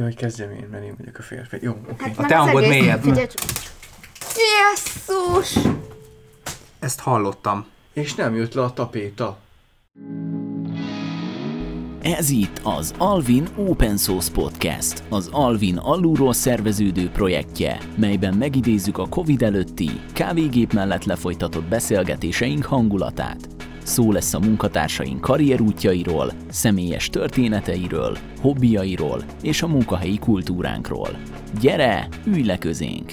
Jó, hogy kezdjem én, mert én vagyok a férfi. Jó, oké. Okay. Hát A te hangod mélyebb. Jesszus! Ezt hallottam. És nem jött le a tapéta. Ez itt az Alvin Open Source Podcast, az Alvin alulról szerveződő projektje, melyben megidézzük a Covid előtti, kávégép mellett lefolytatott beszélgetéseink hangulatát. Szó lesz a munkatársaink karrierútjairól, személyes történeteiről, hobbiairól és a munkahelyi kultúránkról. Gyere, ülj le közénk!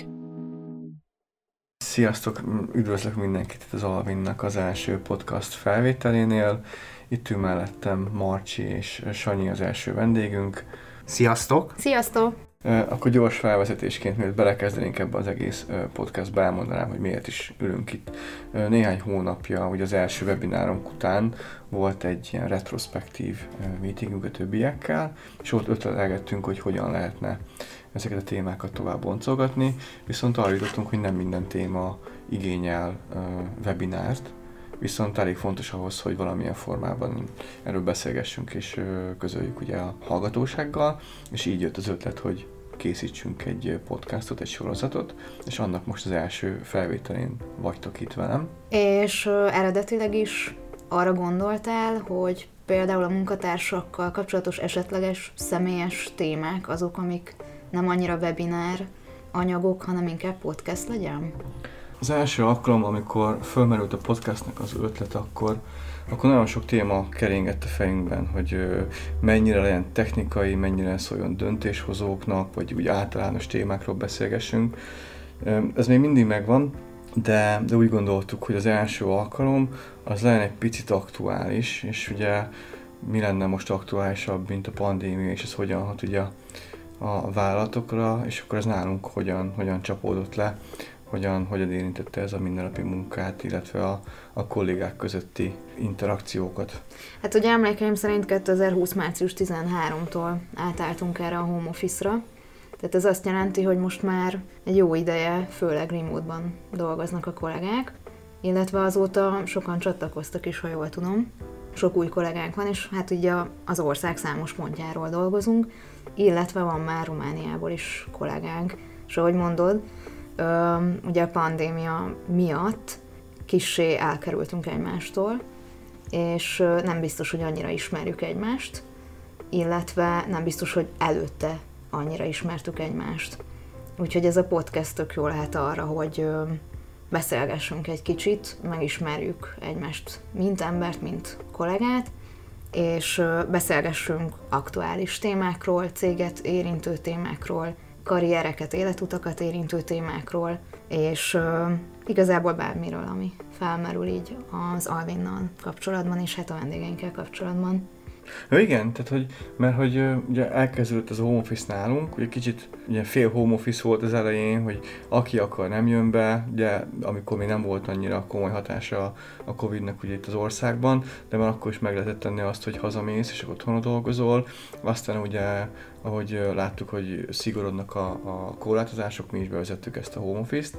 Sziasztok, üdvözlök mindenkit itt az Alvinnak az első podcast felvételénél. Itt ül mellettem Marcsi és Sanyi az első vendégünk. Sziasztok! Sziasztok! Akkor gyors felvezetésként, mielőtt belekezdenénk ebbe az egész podcastba, elmondanám, hogy miért is ülünk itt. Néhány hónapja, ugye az első webinárunk után volt egy ilyen retrospektív meetingünk a többiekkel, és ott ötletelgettünk, hogy hogyan lehetne ezeket a témákat tovább boncolgatni, viszont arra jutottunk, hogy nem minden téma igényel webinárt, viszont elég fontos ahhoz, hogy valamilyen formában erről beszélgessünk és közöljük ugye a hallgatósággal, és így jött az ötlet, hogy készítsünk egy podcastot, egy sorozatot, és annak most az első felvételén vagytok itt velem. És eredetileg is arra gondoltál, hogy például a munkatársakkal kapcsolatos esetleges személyes témák azok, amik nem annyira webinár anyagok, hanem inkább podcast legyen? Az első alkalom, amikor fölmerült a podcastnak az ötlet, akkor, akkor nagyon sok téma keringett a fejünkben, hogy mennyire legyen technikai, mennyire szóljon döntéshozóknak, vagy úgy általános témákról beszélgessünk. Ez még mindig megvan, de, de úgy gondoltuk, hogy az első alkalom az legyen egy picit aktuális, és ugye mi lenne most aktuálisabb, mint a pandémia, és ez hogyan hat ugye a vállalatokra, és akkor ez nálunk hogyan, hogyan csapódott le, hogyan, hogyan érintette ez a mindennapi munkát, illetve a, a kollégák közötti interakciókat. Hát ugye emlékeim szerint 2020. március 13-tól átálltunk erre a home office-ra, tehát ez azt jelenti, hogy most már egy jó ideje, főleg remote-ban dolgoznak a kollégák, illetve azóta sokan csatlakoztak is, ha jól tudom. Sok új kollégánk van, és hát ugye az ország számos pontjáról dolgozunk, illetve van már Romániából is kollégánk. És ahogy mondod, ugye a pandémia miatt kissé elkerültünk egymástól, és nem biztos, hogy annyira ismerjük egymást, illetve nem biztos, hogy előtte annyira ismertük egymást. Úgyhogy ez a podcast tök jó lehet arra, hogy beszélgessünk egy kicsit, megismerjük egymást, mint embert, mint kollégát, és beszélgessünk aktuális témákról, céget érintő témákról, karriereket, életutakat érintő témákról, és igazából bármiről, ami felmerül így az Alvinnal kapcsolatban, és hát a vendégeinkkel kapcsolatban. Ja, igen, tehát hogy, mert hogy ugye elkezdődött az home office nálunk, ugye kicsit ugye fél home office volt az elején, hogy aki akar nem jön be, ugye amikor még nem volt annyira komoly hatása a Covid-nek ugye itt az országban, de már akkor is meg lehetett tenni azt, hogy hazamész és otthon dolgozol, aztán ugye ahogy láttuk, hogy szigorodnak a, a korlátozások, mi is bevezettük ezt a home office-t,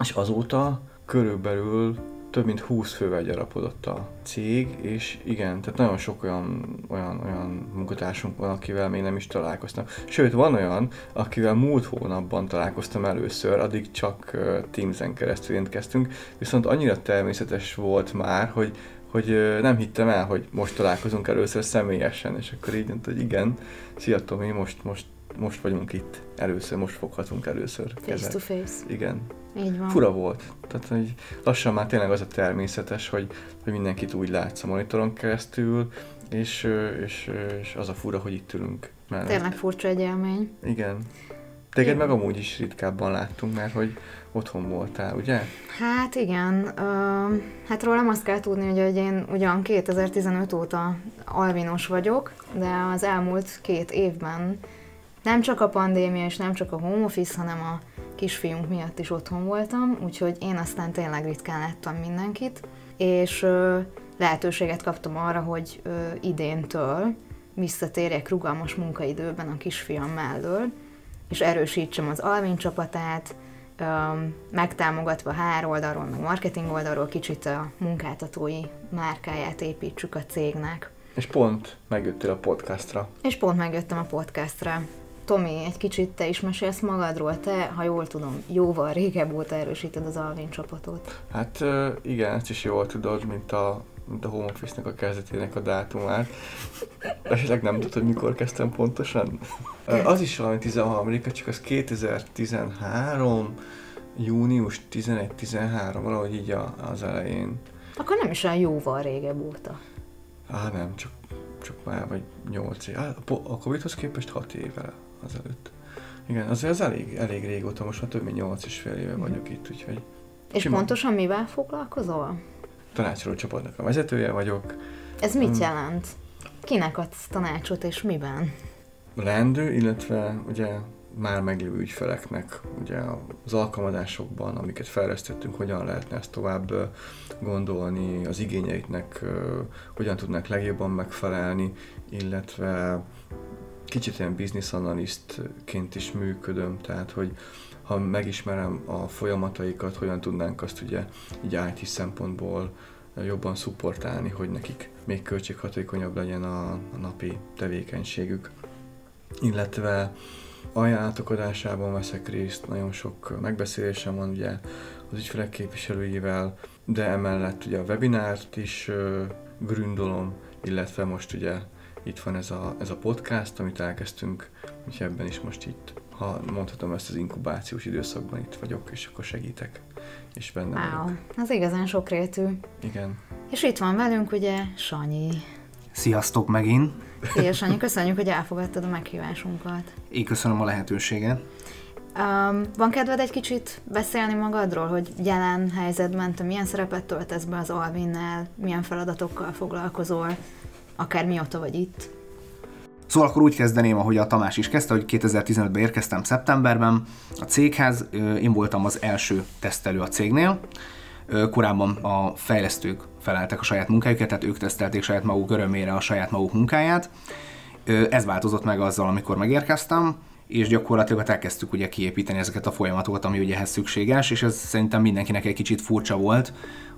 és azóta körülbelül több mint 20 fővel gyarapodott a cég, és igen, tehát nagyon sok olyan, olyan, olyan munkatársunk van, akivel még nem is találkoztam. Sőt, van olyan, akivel múlt hónapban találkoztam először, addig csak Teams-en keresztül jelentkeztünk, viszont annyira természetes volt már, hogy hogy nem hittem el, hogy most találkozunk először személyesen, és akkor így mondta, hogy igen, szia Tomi, most, most, most vagyunk itt először, most foghatunk először Face kezet. to face. Igen, Így van. fura volt. Tehát, hogy lassan már tényleg az a természetes, hogy, hogy mindenkit úgy látsz a monitoron keresztül, és, és, és az a fura, hogy itt ülünk mellett. Tényleg furcsa egy élmény. Igen. Téged meg amúgy is ritkábban láttunk, mert hogy otthon voltál, ugye? Hát igen, ö, hát rólam azt kell tudni, hogy, hogy én ugyan 2015 óta alvinos vagyok, de az elmúlt két évben nem csak a pandémia és nem csak a home office, hanem a kisfiunk miatt is otthon voltam, úgyhogy én aztán tényleg ritkán láttam mindenkit, és lehetőséget kaptam arra, hogy idéntől visszatérjek rugalmas munkaidőben a kisfiam mellől, és erősítsem az Alvin csapatát, megtámogatva HR oldalról, meg marketing oldalról kicsit a munkáltatói márkáját építsük a cégnek. És pont megjöttél a podcastra. És pont megjöttem a podcastra. Tomi, egy kicsit te is mesélsz magadról. Te, ha jól tudom, jóval régebb óta erősíted az Alvin csapatot. Hát igen, ezt is jól tudod, mint a, mint a Home Office-nek a kezdetének a dátumát. Esetleg nem tudod, hogy mikor kezdtem pontosan? Az is valami 13 csak az 2013, június 11-13, valahogy így a, az elején. Akkor nem is olyan jóval régebb óta. Á, nem, csak, csak már vagy 8 év. Á, a Covid-hoz képest 6 évvel azelőtt. Igen, azért az elég, elég régóta, most már több mint 8 és fél éve vagyok itt, úgyhogy És Simán. pontosan mivel foglalkozol? tanácsoló csapatnak a vezetője vagyok. Ez mit Hmm. jelent? Kinek adsz tanácsot és miben? leendő, illetve ugye már meglévő ügyfeleknek ugye az alkalmazásokban, amiket fejlesztettünk, hogyan lehetne ezt tovább gondolni, az igényeiknek hogyan tudnak legjobban megfelelni, illetve kicsit ilyen business analystként is működöm, tehát hogy ha megismerem a folyamataikat, hogyan tudnánk azt ugye így IT szempontból jobban szupportálni, hogy nekik még költséghatékonyabb legyen a, a napi tevékenységük. Illetve ajánlatok adásában veszek részt, nagyon sok megbeszélésem van ugye az ügyfelek képviselőivel, de emellett ugye a webinárt is gründolom, illetve most ugye itt van ez a, ez a podcast, amit elkezdtünk, úgyhogy ebben is most itt, ha mondhatom ezt az inkubációs időszakban itt vagyok, és akkor segítek, és benne Wow, vagyok. az igazán sokrétű. Igen. És itt van velünk ugye Sanyi. Sziasztok megint! Szia Sanyi, köszönjük, hogy elfogadtad a meghívásunkat. Én köszönöm a lehetőséget. Um, van kedved egy kicsit beszélni magadról, hogy jelen helyzetben te milyen szerepet töltesz be az Alvinnel, milyen feladatokkal foglalkozol, akár mióta vagy itt? Szóval akkor úgy kezdeném, ahogy a Tamás is kezdte, hogy 2015-ben érkeztem szeptemberben a céghez. Én voltam az első tesztelő a cégnél. Korábban a fejlesztők feleltek a saját munkájukat, tehát ők tesztelték saját maguk örömére a saját maguk munkáját. Ez változott meg azzal, amikor megérkeztem, és gyakorlatilag elkezdtük ugye kiépíteni ezeket a folyamatokat, ami ugye ehhez szükséges, és ez szerintem mindenkinek egy kicsit furcsa volt,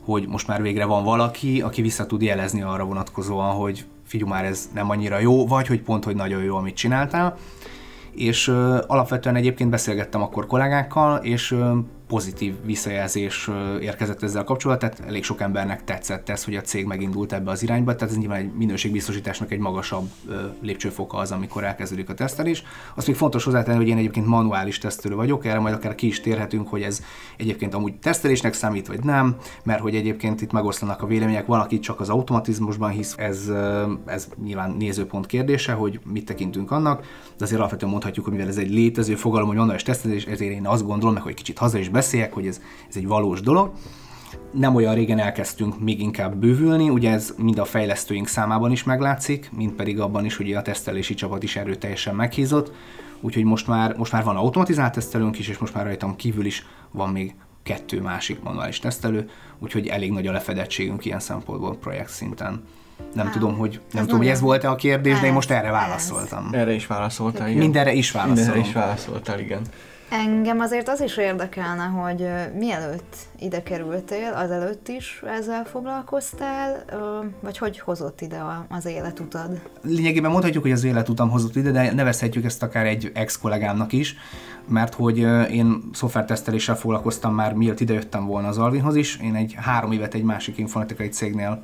hogy most már végre van valaki, aki vissza tud jelezni arra vonatkozóan, hogy figyelj már ez nem annyira jó, vagy hogy pont, hogy nagyon jó, amit csináltál. És ö, alapvetően egyébként beszélgettem akkor kollégákkal, és ö, pozitív visszajelzés érkezett ezzel kapcsolatban, tehát elég sok embernek tetszett ez, hogy a cég megindult ebbe az irányba, tehát ez nyilván egy minőségbiztosításnak egy magasabb lépcsőfoka az, amikor elkezdődik a tesztelés. Azt még fontos hozzátenni, hogy én egyébként manuális tesztelő vagyok, erre majd akár ki is térhetünk, hogy ez egyébként amúgy tesztelésnek számít, vagy nem, mert hogy egyébként itt megosztanak a vélemények, van, aki csak az automatizmusban hisz, ez, ez nyilván nézőpont kérdése, hogy mit tekintünk annak, de azért alapvetően mondhatjuk, hogy mivel ez egy létező fogalom, hogy manuális tesztelés, ezért én azt gondolom, meg hogy kicsit haza is beszéljek, hogy ez, ez egy valós dolog nem olyan régen elkezdtünk még inkább bővülni, ugye ez mind a fejlesztőink számában is meglátszik, mind pedig abban is, hogy a tesztelési csapat is erőteljesen meghízott, úgyhogy most már, most már van automatizált tesztelőnk is, és most már rajtam kívül is van még kettő másik manuális tesztelő, úgyhogy elég nagy a lefedettségünk ilyen szempontból projekt szinten. Nem Á, tudom, hogy, nem ez tudom, hogy ez volt-e a kérdés, de én Ez, most erre ez. válaszoltam. Erre is válaszoltál, igen? Mindenre is válaszolom. Mindenre is válaszoltál, igen. Engem azért az is érdekelne, hogy mielőtt ide kerültél, azelőtt is ezzel foglalkoztál, vagy hogy hozott ide az életutad? lényegében mondhatjuk, hogy az életutam hozott ide, de nevezhetjük ezt akár egy ex-kollégámnak is, mert hogy én szoftverteszteléssel foglalkoztam már, mielőtt idejöttem volna az Alvinhoz is. Én egy három évet egy másik informatikai cégnél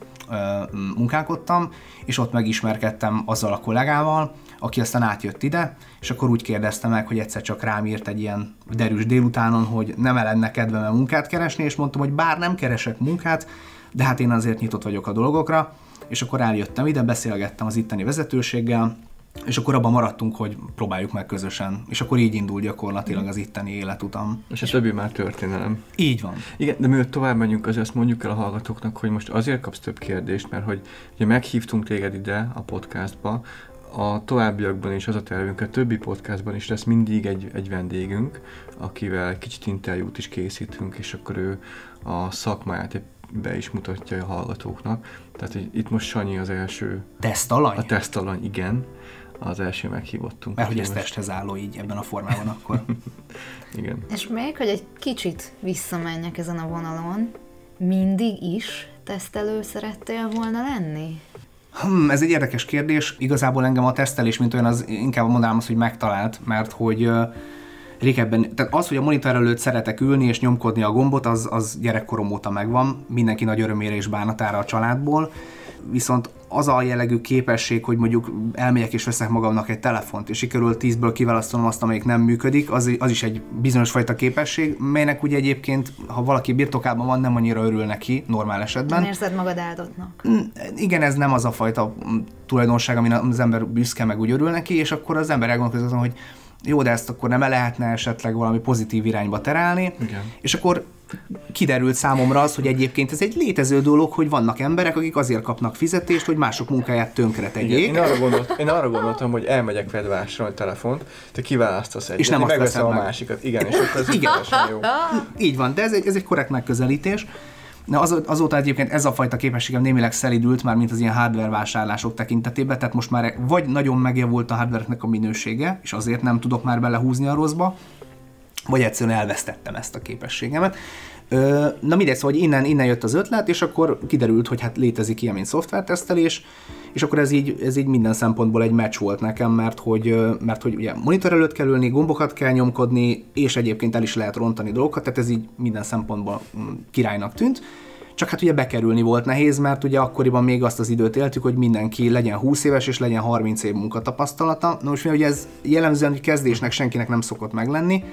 munkálkodtam, és ott megismerkedtem azzal a kollégával, aki aztán átjött ide, és akkor úgy kérdezte meg, hogy egyszer csak rám írt egy ilyen derűs délutánon, hogy nem lenne kedvem munkát keresni, és mondtam, hogy bár nem keresek munkát, de hát én azért nyitott vagyok a dolgokra, és akkor eljöttem ide, beszélgettem az itteni vezetőséggel, és akkor abban maradtunk, hogy próbáljuk meg közösen. És akkor így indul gyakorlatilag az itteni életutam. És a többi már történelem. Így van. Igen, de mielőtt tovább megyünk, azért azt mondjuk el a hallgatóknak, hogy most azért kapsz több kérdést, mert hogy ugye meghívtunk téged ide a podcastba, a továbbiakban is az a tervünk, a többi podcastban is lesz mindig egy, egy vendégünk, akivel egy kicsit interjút is készítünk, és akkor ő a szakmáját be is mutatja a hallgatóknak. Tehát hogy itt most Sanyi az első, Tesztalany? a tesztalany, igen, az első meghívottunk. Mert hogy ez most- testhez álló így ebben a formában akkor. Igen. És még, hogy egy kicsit visszamenjek ezen a vonalon, mindig is tesztelő szerettél volna lenni? Hmm, ez egy érdekes kérdés. Igazából engem a tesztelés, mint olyan, az inkább mondanám azt, hogy megtalált, mert hogy régebben, tehát az, hogy a monitor előtt szeretek ülni és nyomkodni a gombot, az, az gyerekkorom óta megvan, mindenki nagy örömére és bánatára a családból, viszont az a jellegű képesség, hogy mondjuk elmegyek és veszek magamnak egy telefont, és sikerül tízből kiválasztanom azt, amelyik nem működik, az, az is egy bizonyos fajta képesség, melynek ugye egyébként, ha valaki birtokában van, nem annyira örül neki normál esetben. Nem érzed magad áldottnak. Igen, ez nem az a fajta tulajdonság, amin az ember büszke meg úgy örül neki, és akkor az ember elgondolkozik hogy jó, de ezt akkor nem lehetne esetleg valami pozitív irányba terelni, Igen. és akkor kiderült számomra az, hogy egyébként ez egy létező dolog, hogy vannak emberek, akik azért kapnak fizetést, hogy mások munkáját tönkre tegyék. Én arra, gondolt, én arra gondoltam, hogy elmegyek veled vásárolni telefont, te kiválasztasz egyet, És nem azt megveszem a veszem meg. másikat. Igen, és akkor ez Igen. jó. Így van, de ez egy, ez egy korrekt megközelítés. Na az, azóta egyébként ez a fajta képességem némileg szelidült már, mint az ilyen hardware vásárlások tekintetében, tehát most már vagy nagyon megjavult a hardware a minősége, és azért nem tudok már belehúzni a rosszba, vagy egyszerűen elvesztettem ezt a képességemet. Na mindegy, szóval hogy innen, innen jött az ötlet, és akkor kiderült, hogy hát létezik ilyen, mint szoftvertesztelés, és akkor ez így, ez így minden szempontból egy meccs volt nekem, mert hogy, mert hogy ugye monitor előtt kell ülni, gombokat kell nyomkodni, és egyébként el is lehet rontani dolgokat, tehát ez így minden szempontból mm, királynak tűnt. Csak hát ugye bekerülni volt nehéz, mert ugye akkoriban még azt az időt éltük, hogy mindenki legyen 20 éves és legyen 30 év munkatapasztalata. Na most mivel ugye ez jellemzően hogy kezdésnek senkinek nem szokott meglenni,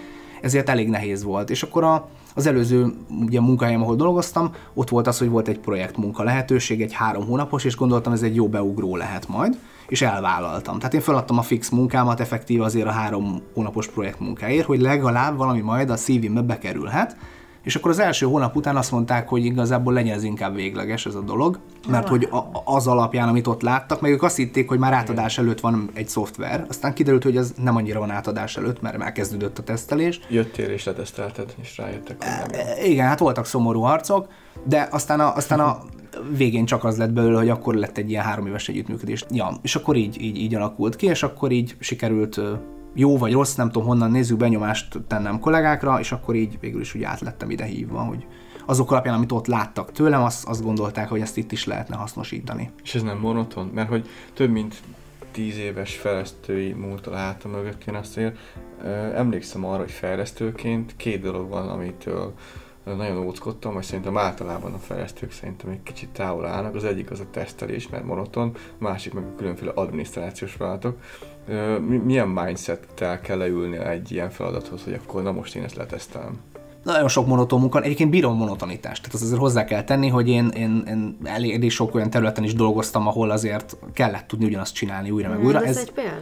ezért elég nehéz volt. És akkor a, az előző ugye, munkahelyem, ahol dolgoztam, ott volt az, hogy volt egy projektmunka lehetőség, egy három hónapos, és gondoltam, ez egy jó beugró lehet majd, és elvállaltam. Tehát én feladtam a fix munkámat effektív azért a három hónapos projektmunkáért, hogy legalább valami majd a CV-mbe bekerülhet, és akkor az első hónap után azt mondták, hogy igazából legyen ez inkább végleges ez a dolog, mert hogy a, az alapján, amit ott láttak, meg ők azt hitték, hogy már átadás előtt van egy szoftver, aztán kiderült, hogy ez nem annyira van átadás előtt, mert elkezdődött a tesztelés. Jöttél és letesztelted, és rájöttek, hogy nem jó. E, Igen, hát voltak szomorú harcok, de aztán a, aztán a végén csak az lett belőle, hogy akkor lett egy ilyen három éves együttműködés. Ja, és akkor így, így, így alakult ki, és akkor így sikerült jó vagy rossz, nem tudom honnan nézzük, benyomást tennem kollégákra, és akkor így végül is úgy átlettem ide hívva, hogy azok alapján, amit ott láttak tőlem, azt, azt gondolták, hogy ezt itt is lehetne hasznosítani. És ez nem monoton? Mert hogy több mint tíz éves fejlesztői múltal hátam mögött én azt ér. Emlékszem arra, hogy fejlesztőként két dolog van, amitől nagyon óckodtam, vagy szerintem általában a fejlesztők szerintem egy kicsit távol állnak. Az egyik az a tesztelés, mert monoton, a másik meg a különféle adminisztrációs feladatok. Milyen mindset-tel kell leülni egy ilyen feladathoz, hogy akkor na most én ezt letesztelem? nagyon sok monoton munka, egyébként bírom monotonitást. Tehát az azért hozzá kell tenni, hogy én, én, én elég, sok olyan területen is dolgoztam, ahol azért kellett tudni ugyanazt csinálni újra meg újra. Ez, ez egy példát.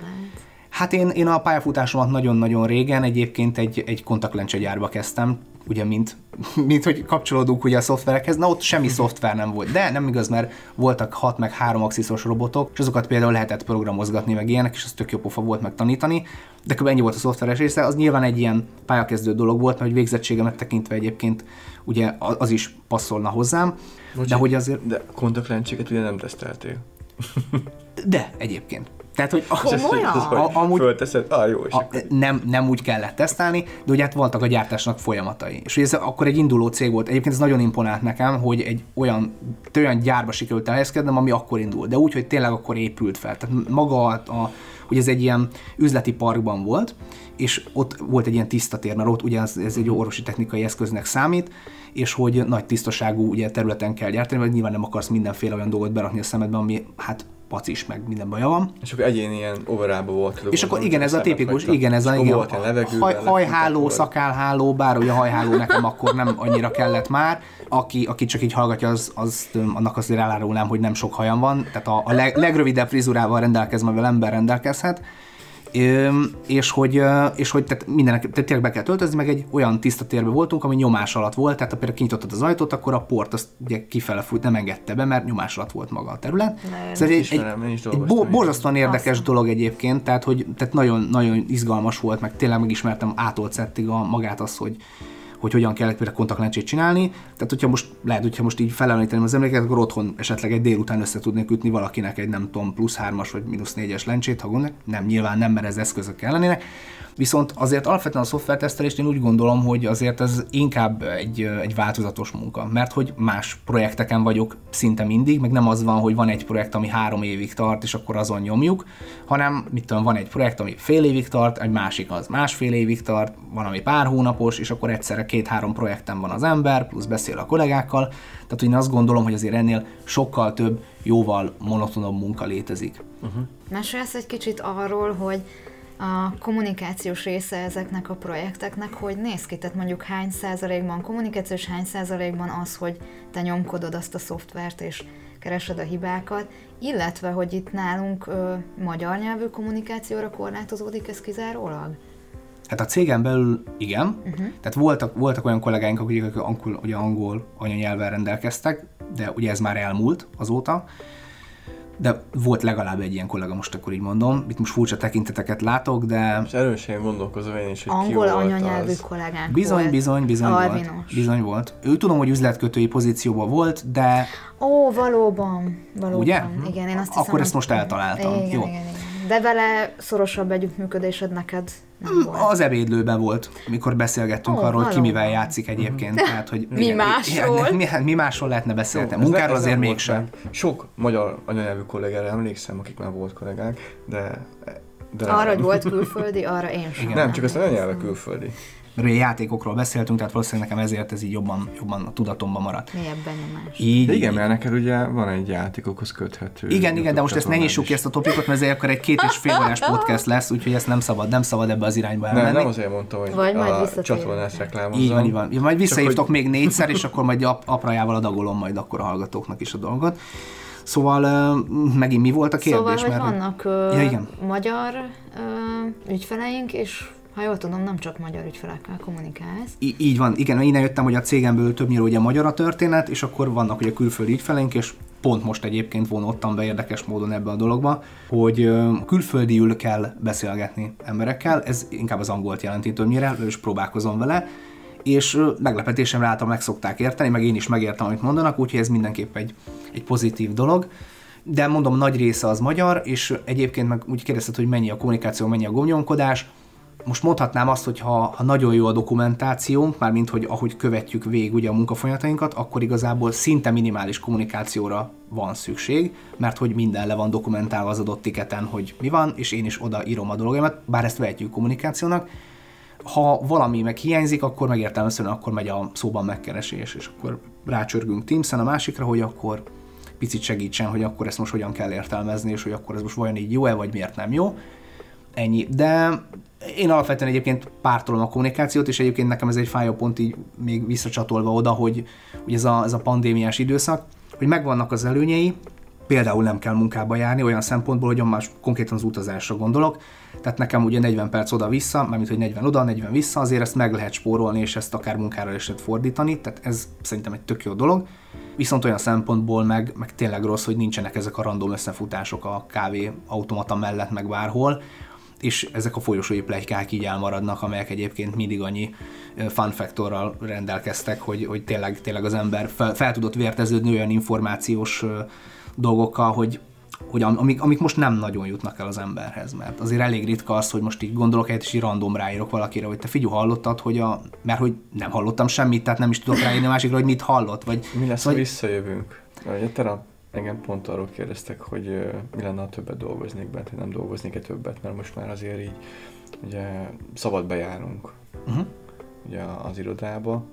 Hát én, én a pályafutásomat nagyon-nagyon régen egyébként egy, egy kontaktlencse gyárba kezdtem, ugye mint, mint hogy kapcsolódunk ugye a szoftverekhez, na ott semmi szoftver nem volt, de nem igaz, mert voltak 6 meg 3 axiszos robotok, és azokat például lehetett programozgatni meg ilyenek, és az tök jó pofa volt megtanítani, de kb. ennyi volt a szoftveres része, az nyilván egy ilyen pályakezdő dolog volt, mert végzettségemet tekintve egyébként ugye az is passzolna hozzám, Bocsi, de hogy azért... De kontaktlencséget ugye nem teszteltél. De egyébként. Tehát, hogy Komolyan? Ez, hogy A- amúgy- fölteszed, ah jó, és a, nem, nem úgy kellett tesztelni, de ugye hát voltak a gyártásnak folyamatai. És ugye ez akkor egy induló cég volt. Egyébként ez nagyon imponált nekem, hogy egy olyan, olyan gyárba sikerült elhelyezkednem, ami akkor indult. De úgy, hogy tényleg akkor épült fel. Tehát maga a, a hogy ez egy ilyen üzleti parkban volt, és ott volt egy ilyen tiszta tér, mert ott ugye ez, ez egy orvosi technikai eszköznek számít, és hogy nagy tisztaságú ugye, területen kell gyártani, vagy nyilván nem akarsz mindenféle olyan dolgot berakni a szemedbe, ami hát pacis, meg minden baja van. És akkor egyéni ilyen overába volt. És akkor igen, ez a tipikus, igen, ez a igen, volt ilyen levegőben, haj, hajháló, szakálháló, bár ugye a hajháló nekem akkor nem annyira kellett már. Aki, aki csak így hallgatja, az, az, annak azért elárulnám, hogy nem sok hajam van, tehát a, a leg, legrövidebb frizurával rendelkezve, amivel ember rendelkezhet. És hogy, és hogy tehát mindenek, tehát tényleg be kell töltözni, meg egy olyan tiszta térbe voltunk, ami nyomás alatt volt, tehát ha például kinyitottad az ajtót, akkor a port azt ugye kifele fújt, nem engedte be, mert nyomás alatt volt maga a terület. ezt Ez egy, egy, ismerem, egy bo- borzasztóan érdekes Awesome. dolog egyébként, tehát hogy tehát nagyon, nagyon izgalmas volt, meg tényleg megismertem szettig a magát az, hogy, hogy hogyan kell például kontaktlencsét csinálni. Tehát, hogyha most lehet, hogyha most így felemlíteném az emléket, akkor otthon esetleg egy délután össze tudnék ütni valakinek egy nem tudom, plusz hármas vagy mínusz négyes lencsét, ha gondolják. Nem, nyilván nem, mert ez eszközök ellenének. Viszont azért alapvetően a szoftvertesztelést én úgy gondolom, hogy azért ez inkább egy, egy változatos munka, mert hogy más projekteken vagyok szinte mindig, meg nem az van, hogy van egy projekt, ami három évig tart, és akkor azon nyomjuk, hanem mit tudom, van egy projekt, ami fél évig tart, egy másik az másfél évig tart, van, ami pár hónapos, és akkor egyszerre két-három projekten van az ember, plusz beszél a kollégákkal, tehát én azt gondolom, hogy azért ennél sokkal több, jóval monotonabb munka létezik. Uh-huh. Mesélsz egy kicsit arról, hogy a kommunikációs része ezeknek a projekteknek, hogy néz ki, tehát mondjuk hány százalékban kommunikációs, hány százalékban az, hogy te nyomkodod azt a szoftvert és keresed a hibákat, illetve, hogy itt nálunk ö, magyar nyelvű kommunikációra korlátozódik ez kizárólag? Hát a cégen belül igen. Uh-huh. Tehát voltak, voltak olyan kollégáink, akik angol, ugye angol anyanyelvvel rendelkeztek, de ugye ez már elmúlt azóta de volt legalább egy ilyen kollega, most akkor így mondom. Itt most furcsa tekinteteket látok, de... És erősen gondolkozom én is, hogy Angol ki anyanyelvű az. kollégánk Bizony, volt. bizony, bizony Alvinos. volt. Bizony volt. Ő tudom, hogy üzletkötői pozícióban volt, de... Ó, valóban. valóban. Ugye? Igen, én azt hiszem, Akkor ezt most eltaláltam. Igen, Jó. Igen, igen. De vele szorosabb együttműködésed neked nem mm, volt. Az ebédlőben volt, mikor beszélgettünk oh, arról, hogy ki mivel játszik egyébként. Mm. Tehát, hogy mi igen, másról? Mi, mi, mi másról lehetne beszélni? Munkáról ez azért mégsem. Sok magyar anyanyelvű kollégára emlékszem, akik már volt kollégák, de de arra, hogy volt külföldi, arra én sem. Igen. Nem, csak azt a anyanyelve külföldi játékokról beszéltünk, tehát valószínűleg nekem ezért ez így jobban, jobban a tudatomban maradt. Mélyebb benyomás. Így, igen, mert neked ugye van egy játékokhoz köthető. Igen, igen, de most ezt ne nyissuk ki ezt a topikot, mert ezért akkor egy két és fél órás podcast lesz, úgyhogy ezt nem szabad, nem szabad ebbe az irányba elmenni. Nem, nem azért mondtam, hogy Vagy a csatornát reklámozom. Így van, így van. Majd visszahívtok hogy... még négyszer, és akkor majd ap- aprajával adagolom majd akkor a hallgatóknak is a dolgot. Szóval uh, megint mi volt a kérdés? Szóval, hogy mert... vannak uh, ja, igen. magyar uh, ügyfeleink, és ha jól tudom, nem csak magyar ügyfelekkel kommunikálsz. I- így van, igen, innen jöttem, hogy a cégemből többnyire ugye magyar a történet, és akkor vannak ugye külföldi ügyfeleink, és pont most egyébként vonottam be érdekes módon ebbe a dologba, hogy külföldiül kell beszélgetni emberekkel, ez inkább az angolt jelenti többnyire, és próbálkozom vele, és meglepetésemre által meg szokták érteni, meg én is megértem, amit mondanak, úgyhogy ez mindenképp egy, egy pozitív dolog. De mondom, nagy része az magyar, és egyébként meg úgy kérdezted, hogy mennyi a kommunikáció, mennyi a gomnyomkodás most mondhatnám azt, hogy ha, ha nagyon jó a dokumentációnk, mármint hogy ahogy követjük végig ugye a munkafolyamatainkat, akkor igazából szinte minimális kommunikációra van szükség, mert hogy minden le van dokumentálva az adott tiketen, hogy mi van, és én is oda írom a dolgomat, bár ezt vehetjük kommunikációnak. Ha valami meg hiányzik, akkor megértelmezően akkor megy a szóban megkeresés, és akkor rácsörgünk Teams-en a másikra, hogy akkor picit segítsen, hogy akkor ezt most hogyan kell értelmezni, és hogy akkor ez most vajon így jó-e, vagy miért nem jó. Ennyi. De én alapvetően egyébként pártolom a kommunikációt, és egyébként nekem ez egy fájó pont így még visszacsatolva oda, hogy, hogy ez, a, ez a pandémiás időszak, hogy megvannak az előnyei, például nem kell munkába járni olyan szempontból, hogy más konkrétan az utazásra gondolok, tehát nekem ugye 40 perc oda-vissza, mármint hogy 40 oda, 40 vissza, azért ezt meg lehet spórolni, és ezt akár munkára is lehet fordítani, tehát ez szerintem egy tök jó dolog. Viszont olyan szempontból meg, meg tényleg rossz, hogy nincsenek ezek a random összefutások a kávé automata mellett, meg bárhol, és ezek a folyosói plegykák így elmaradnak, amelyek egyébként mindig annyi fun factorral rendelkeztek, hogy, hogy tényleg, tényleg az ember fel, fel tudott vérteződni olyan információs dolgokkal, hogy, hogy amik, amik most nem nagyon jutnak el az emberhez, mert azért elég ritka az, hogy most így gondolok helyet, és így random ráírok valakire, hogy te figyelj, hallottad, hogy a, mert hogy nem hallottam semmit, tehát nem is tudok ráírni a másikra, hogy mit hallott, vagy... Mi lesz, vagy... visszajövünk? Ugye terap, Engem pont arról kérdeztek, hogy uh, mi lenne, ha többet dolgoznék bent, hogy nem dolgoznék-e többet, mert most már azért így ugye szabad bejárunk uh-huh. ugye az irodába,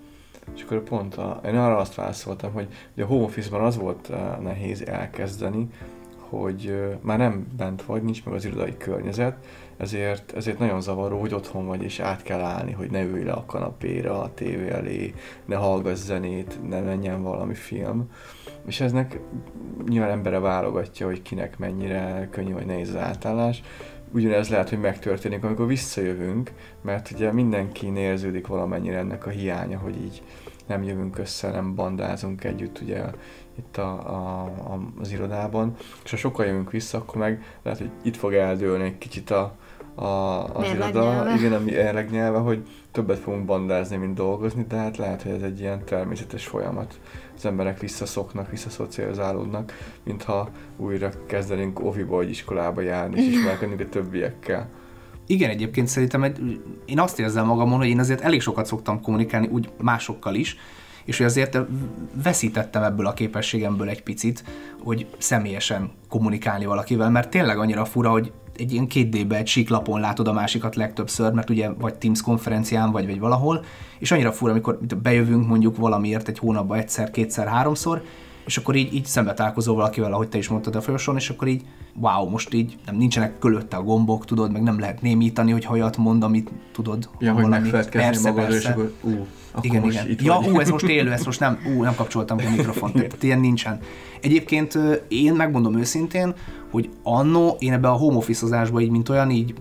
és akkor pont a, én arra azt válaszoltam, hogy ugye a home office-ban az volt uh, nehéz elkezdeni, hogy már nem bent vagy, nincs meg az irodai környezet, ezért, ezért nagyon zavaró, hogy otthon vagy, és át kell állni, hogy ne ülj le a kanapéra, a tévé elé, ne hallgass zenét, ne menjen valami film. És eznek nyilván embere válogatja, hogy kinek mennyire könnyű vagy nehéz az átállás. Ugyanez lehet, hogy megtörténik, amikor visszajövünk, mert ugye mindenki érződik valamennyire ennek a hiánya, hogy így nem jövünk össze, nem bandázunk együtt ugye itt a, a, a, az irodában, és ha sokkal jövünk vissza, akkor meg lehet, hogy itt fog eldőlni egy kicsit a, a, az iroda, igen, a nyelve, hogy többet fogunk bandázni, mint dolgozni, de hát lehet, hogy ez egy ilyen természetes folyamat. Az emberek visszaszoknak, visszaszocializálódnak, mintha újra kezdenénk oviba vagy iskolába járni, és ismerkedünk a többiekkel. Igen, egyébként szerintem egy, én azt érzem magamon, hogy én azért elég sokat szoktam kommunikálni úgy másokkal is, és hogy azért veszítettem ebből a képességemből egy picit, hogy személyesen kommunikálni valakivel, mert tényleg annyira fura, hogy egy ilyen két d egy síklapon látod a másikat legtöbbször, mert ugye vagy Teams konferencián, vagy, vagy valahol, és annyira fura, amikor bejövünk mondjuk valamiért egy hónapban egyszer, kétszer, háromszor, és akkor így, így szembe találkozol valakivel, ahogy te is mondtad a folyosón, és akkor így, wow, most így nem nincsenek körülötte a gombok, tudod, meg nem lehet némítani, hogy hajat mond, amit tudod. Ja, hogy megfelelkezni magad, és akkor, ú, akkor igen, igen. Itt ja, ú, ez most élő, ezt most nem, ú, nem kapcsoltam a mikrofont, tehát ilyen nincsen. Egyébként én megmondom őszintén, hogy annó én ebbe a home office így mint olyan, így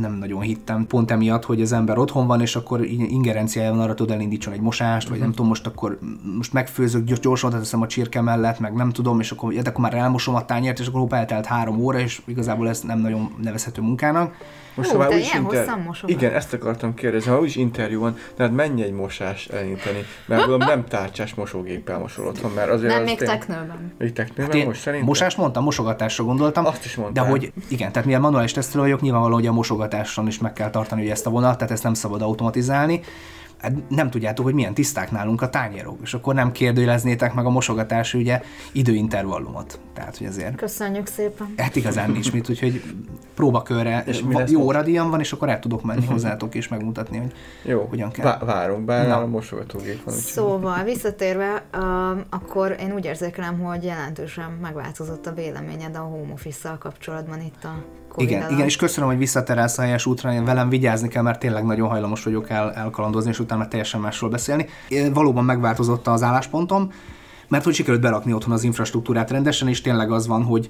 nem nagyon hittem, pont emiatt, hogy az ember otthon van, és akkor ingerenciája van arra tud elindítson egy mosást, vagy nem tudom, most akkor most megfőzök gyorsan, teszem a csirke mellett, meg nem tudom, és akkor, ja, akkor már elmosom a tányért, és akkor eltelt három óra, és igazából ez nem nagyon nevezhető munkának. Most Hú, már de ilyen inter... Igen, ezt akartam kérdezni, ha úgyis interjú van, tehát mennyi egy mosás elindítani? Mert gondolom nem tárcsás mosógéppel mosol otthon, mert azért Nem, az még teknőben. Még teknőben hát most szerintem? Mosást mondtam, mosogatásra gondoltam. Azt is mondtam. De hogy igen, tehát mivel manuális tesztelő vagyok, nyilvánvaló, hogy a mosogatáson is meg kell tartani hogy ezt a vonalat, tehát ezt nem szabad automatizálni hát nem tudjátok, hogy milyen tiszták nálunk a tányérok, és akkor nem kérdőjeleznétek meg a mosogatás ugye időintervallumot. Tehát, hogy azért... Köszönjük szépen. Hát igazán nincs mit, úgyhogy próbakörre és mi jó radiam van, és akkor el tudok menni hozzátok és megmutatni, hogy jó, hogyan kell. Vá- várunk, bár a mosogatógép van. Szóval, visszatérve, uh, akkor én úgy érzékelem, hogy jelentősen megváltozott a véleményed a home office kapcsolatban itt a igen, igen, és köszönöm, hogy visszaterelsz a helyes útra, én velem vigyázni kell, mert tényleg nagyon hajlamos vagyok el, elkalandozni, és utána teljesen másról beszélni. Én valóban megváltozott az álláspontom, mert hogy sikerült berakni otthon az infrastruktúrát rendesen, és tényleg az van, hogy,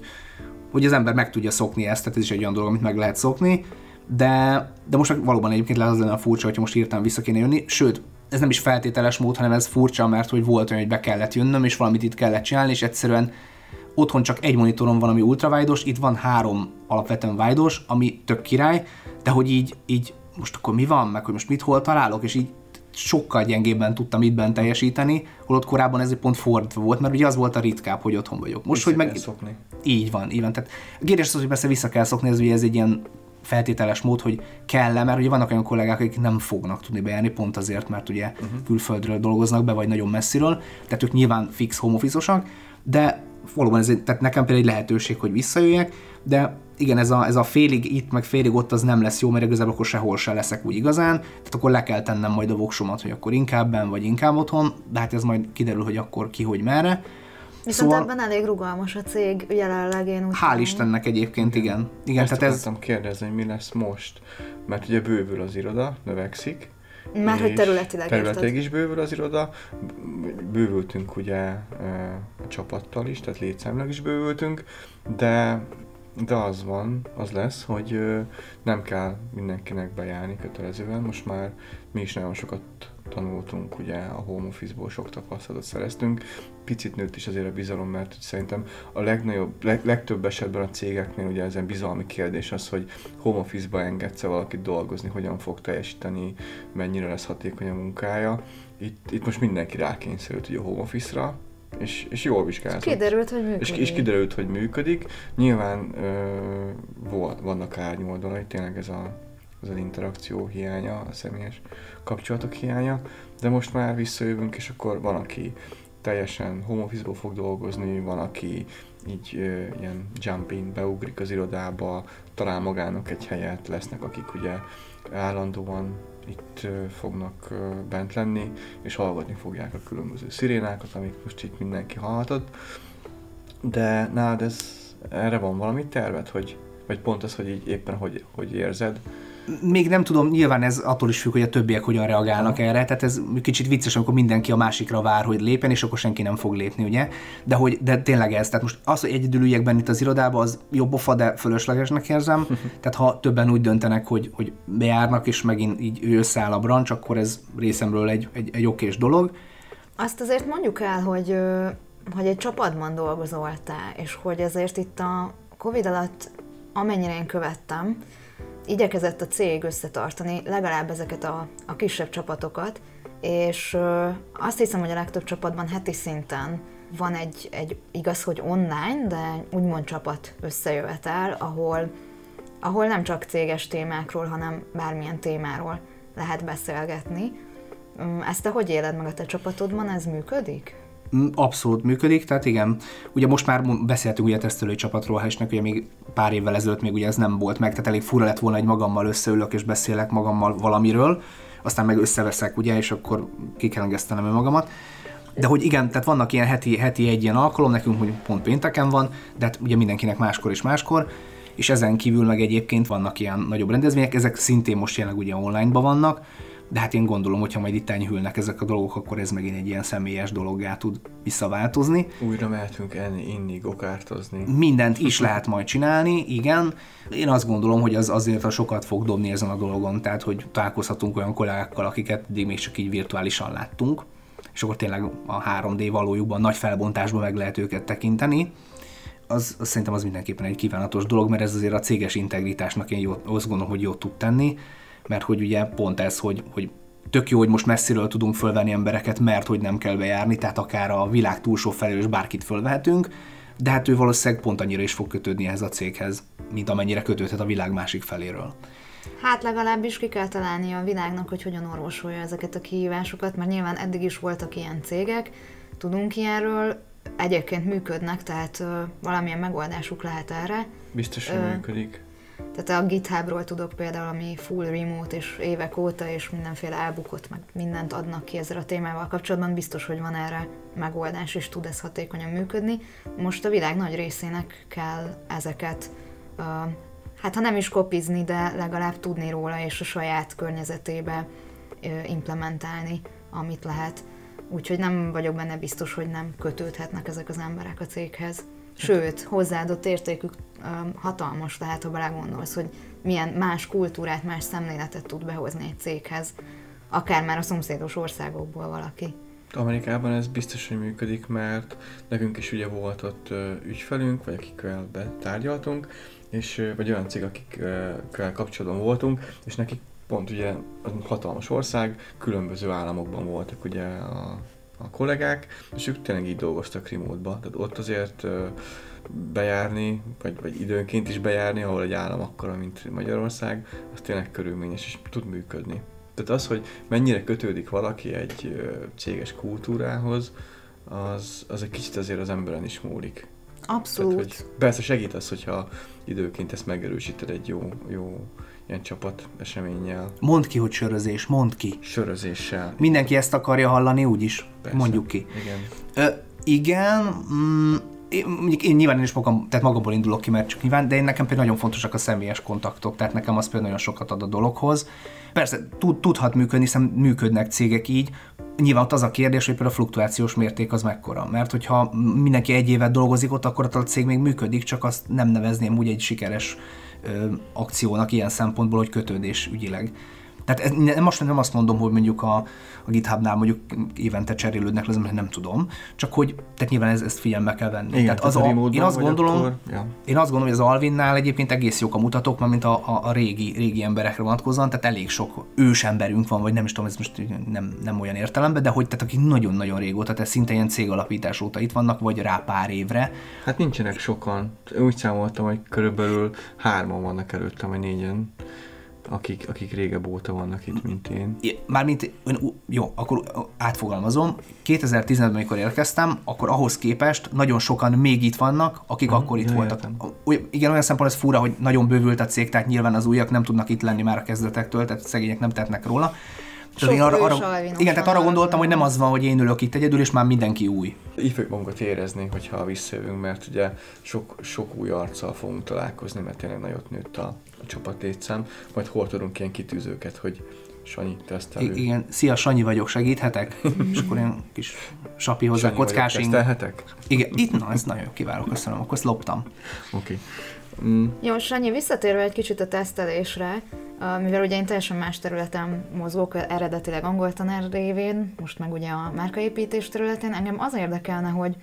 hogy az ember meg tudja szokni ezt, tehát ez is egy olyan dolog, amit meg lehet szokni, de, de most valóban egyébként lehet az lenne a furcsa, hogyha most írtam vissza kéne jönni, sőt, ez nem is feltételes mód, hanem ez furcsa, mert hogy volt olyan, hogy be kellett jönnöm, és valamit itt kellett csinálni, és egyszerűen otthon csak egy monitorom van, ami ultravájdos, itt van három alapvetően vájdos, ami tök király, de hogy így, így most akkor mi van, meg hogy most mit hol találok, és így sokkal gyengébben tudtam itt bent teljesíteni, holott korábban ez egy pont fordítva volt, mert ugye az volt a ritkább, hogy otthon vagyok. Most, vissza hogy meg... Szokni. Így van, így van. Tehát a kérdés az, hogy persze vissza kell szokni, ez ugye ez egy ilyen feltételes mód, hogy kell -e, mert ugye vannak olyan kollégák, akik nem fognak tudni bejárni, pont azért, mert ugye uh-huh. külföldről dolgoznak be, vagy nagyon messziről, tehát ők nyilván fix home de valóban ez, tehát nekem például egy lehetőség, hogy visszajöjjek, de igen, ez a, ez a félig itt, meg félig ott az nem lesz jó, mert igazából akkor sehol se leszek úgy igazán, tehát akkor le kell tennem majd a voksomat, hogy akkor inkább ben, vagy inkább otthon, de hát ez majd kiderül, hogy akkor ki, hogy merre. Viszont szóval, ebben elég rugalmas a cég jelenleg, én úgy Hál' Istennek egyébként, igen. igen. Ezt tehát ez... kérdezni, hogy mi lesz most, mert ugye bővül az iroda, növekszik, már hogy területileg Területileg is bővül az iroda, bővültünk ugye a csapattal is, tehát létszámlag is bővültünk, de de az van, az lesz, hogy nem kell mindenkinek bejárni kötelezően, most már mi is nagyon sokat tanultunk, ugye a home office-ból sok tapasztalatot szereztünk. Picit nőtt is azért a bizalom, mert szerintem a legnagyobb, leg, legtöbb esetben a cégeknél ugye ezen bizalmi kérdés az, hogy home office-ba engedsz valakit dolgozni, hogyan fog teljesíteni, mennyire lesz hatékony a munkája. Itt, itt most mindenki rákényszerült ugye a home office-ra, és, és jól vizsgázott. És kiderült, hogy működik. És, és kiderült, hogy működik. Nyilván ö, vannak árnyoldalai, tényleg ez a az az interakció hiánya, a személyes kapcsolatok hiánya, de most már visszajövünk, és akkor van, aki teljesen home office fog dolgozni, van, aki így ö, ilyen jumping beugrik az irodába, talál magának egy helyet, lesznek, akik ugye állandóan itt ö, fognak ö, bent lenni, és hallgatni fogják a különböző szirénákat, amik most itt mindenki hallhatott. De nálad ez, erre van valami terved, hogy, vagy pont az, hogy így éppen hogy, hogy érzed, még nem tudom, nyilván ez attól is függ, hogy a többiek hogyan reagálnak erre, tehát ez kicsit vicces, amikor mindenki a másikra vár, hogy lépjen, és akkor senki nem fog lépni, ugye? De, hogy, de tényleg ez, tehát most az, hogy egyedül üljek benne itt az irodában, az jobb ofa, de fölöslegesnek érzem, tehát ha többen úgy döntenek, hogy, hogy bejárnak, és megint így ő összeáll a brancs, akkor ez részemről egy, egy, egy okés dolog. Azt azért mondjuk el, hogy, hogy egy csapatban dolgozol te, és hogy ezért itt a Covid alatt, amennyire én követtem, igyekezett a cég összetartani legalább ezeket a, a kisebb csapatokat, és azt hiszem, hogy a legtöbb csapatban heti szinten van egy, egy igaz, hogy online, de úgymond csapat összejövetel, ahol ahol nem csak céges témákról, hanem bármilyen témáról lehet beszélgetni. Mm, Ezt te hogy éled meg a te csapatodban? Ez működik? Abszolút működik, tehát igen. Ugye most már beszéltünk ugye a tesztelői csapatról, és ugye még pár évvel ezelőtt még ugye ez nem volt meg, tehát elég fura lett volna, hogy magammal összeülök és beszélek magammal valamiről, aztán meg összeveszek, ugye, és akkor ki kell engesztenem magamat. De hogy igen, tehát vannak ilyen heti, heti egy ilyen alkalom, nekünk hogy pont pénteken van, de hát ugye mindenkinek máskor és máskor, és ezen kívül meg egyébként vannak ilyen nagyobb rendezvények, ezek szintén most jelenleg ugye online-ban vannak, de hát én gondolom, hogyha majd itt enyhülnek ezek a dolgok, akkor ez megint egy ilyen személyes dologgá tud visszaváltozni. Újra mehetünk enni, inni, gokártozni. Mindent is lehet majd csinálni, igen. Én azt gondolom, hogy az azért a sokat fog dobni ezen a dolgon, tehát hogy találkozhatunk olyan kollégákkal, akiket eddig még csak így virtuálisan láttunk, és akkor tényleg a 3D valójukban nagy felbontásban meg lehet őket tekinteni. Az, az szerintem az mindenképpen egy kívánatos dolog, mert ez azért a céges integritásnak én jót, azt gondolom, hogy jót tud tenni, mert hogy ugye pont ez, hogy, hogy tök jó, hogy most messziről tudunk fölvenni embereket, mert hogy nem kell bejárni, tehát akár a világ túlsó felől is bárkit fölvehetünk, de hát ő valószínűleg pont annyira is fog kötődni ehhez a céghez, mint amennyire kötődhet a világ másik feléről. Hát legalábbis ki kell találni a világnak, hogy hogyan orvosolja ezeket a kihívásokat, mert nyilván eddig is voltak ilyen cégek, tudunk ilyenről, egyébként működnek, tehát ö, valamilyen megoldásuk lehet erre. Biztos, hogy Ö, működik. Tehát a GitHubról tudok például, ami full remote és évek óta, és mindenféle elbukott, meg mindent adnak ki ezzel a témával kapcsolatban, biztos, hogy van erre megoldás, és tud ez hatékonyan működni. Most a világ nagy részének kell ezeket, uh, hát ha nem is kopizni, de legalább tudni róla, és a saját környezetébe uh, implementálni, amit lehet. Úgyhogy nem vagyok benne biztos, hogy nem kötődhetnek ezek az emberek a céghez. Sőt, hozzáadott értékük hatalmas lehet, ha belegondolsz, hogy milyen más kultúrát, más szemléletet tud behozni egy céghez, akár már a szomszédos országokból valaki. Amerikában ez biztos, hogy működik, mert nekünk is ugye volt ott ügyfelünk, vagy akikkel betárgyaltunk, és, vagy olyan cég, akikkel kapcsolatban voltunk, és nekik pont ugye hatalmas ország, különböző államokban voltak ugye a, a kollégák, és ők tényleg így dolgoztak remote-ba, tehát ott azért bejárni, vagy, vagy időnként is bejárni, ahol egy állam akkora, mint Magyarország, az tényleg körülményes, és tud működni. Tehát az, hogy mennyire kötődik valaki egy céges kultúrához, az, az egy kicsit azért az emberen is múlik. Abszolút. Tehát, hogy persze segít az, hogyha időként ezt megerősíted egy jó, jó ilyen csapat eseménnyel, Mondd ki, hogy sörözés, mondd ki. sörözéssel. Mindenki ezt akarja hallani, úgyis. Persze. Mondjuk ki. Igen. Ö, igen, mm, én, mondjuk én nyilván én is magam, tehát magamból indulok ki, mert csak nyilván, de én nekem például nagyon fontosak a személyes kontaktok, tehát nekem az például nagyon sokat ad a dologhoz. Persze, tud, tudhat működni, hiszen működnek cégek így. Nyilván ott az a kérdés, hogy például a fluktuációs mérték az mekkora. Mert hogyha mindenki egy évet dolgozik ott, akkor a cég még működik, csak azt nem nevezném úgy egy sikeres akciónak ilyen szempontból, hogy kötődés ügyileg. Tehát ez, nem, most nem azt mondom, hogy mondjuk a, a GitHubnál mondjuk évente cserélődnek le, mert nem tudom, csak hogy tehát nyilván ez, ezt figyelme kell venni. Igen, tehát az a én azt gondolom, akkor- ja. én azt gondolom, hogy az Alvinnál egyébként egész jók a mutatók, mert mint a, a, a régi, régi emberekre vonatkozóan, tehát elég sok ős emberünk van, vagy nem is tudom, ez most nem, nem olyan értelemben, de hogy tehát akik nagyon-nagyon régóta, tehát szinte ilyen cégalapítás óta itt vannak, vagy rá pár évre, Hát nincsenek sokan. Úgy számoltam, hogy körülbelül hárman vannak előttem, vagy négyen, akik, akik régebb óta vannak itt, mint én. Mármint, én jó, akkor átfogalmazom. 2015-ben, amikor érkeztem, akkor ahhoz képest nagyon sokan még itt vannak, akik Aha, akkor itt voltak. értem. Úgy, igen, olyan szempont ez fura, hogy nagyon bővült a cég, tehát nyilván az újak nem tudnak itt lenni már a kezdetektől, tehát szegények nem tettnek róla. Sok én arra, arra, igen, tehát arra gondoltam, hogy nem az van, hogy én ülök itt egyedül, és már mindenki új. Így fogjuk magunkat érezni, hogyha visszajövünk, mert ugye sok, sok új arccal fogunk találkozni, mert tényleg nagyot nőtt a, a csapat létszám. Majd hol tudunk ilyen kitűzőket, hogy Sanyi, tesztelő. I- igen, szia, Sanyi vagyok, segíthetek? és akkor ilyen kis sapi hozzá, Sanyi vagyok, kockásing. tesztelhetek? Igen, itt, na, ez nagyon jó, kiváló, köszönöm, akkor ezt loptam. Oké. Okay. Mm, Jó, Sanyi, visszatérve egy kicsit a tesztelésre, mivel ugye én teljesen más területen mozgok, eredetileg angol tanár révén, most meg ugye a márkaépítés területén, engem az érdekelne, hogy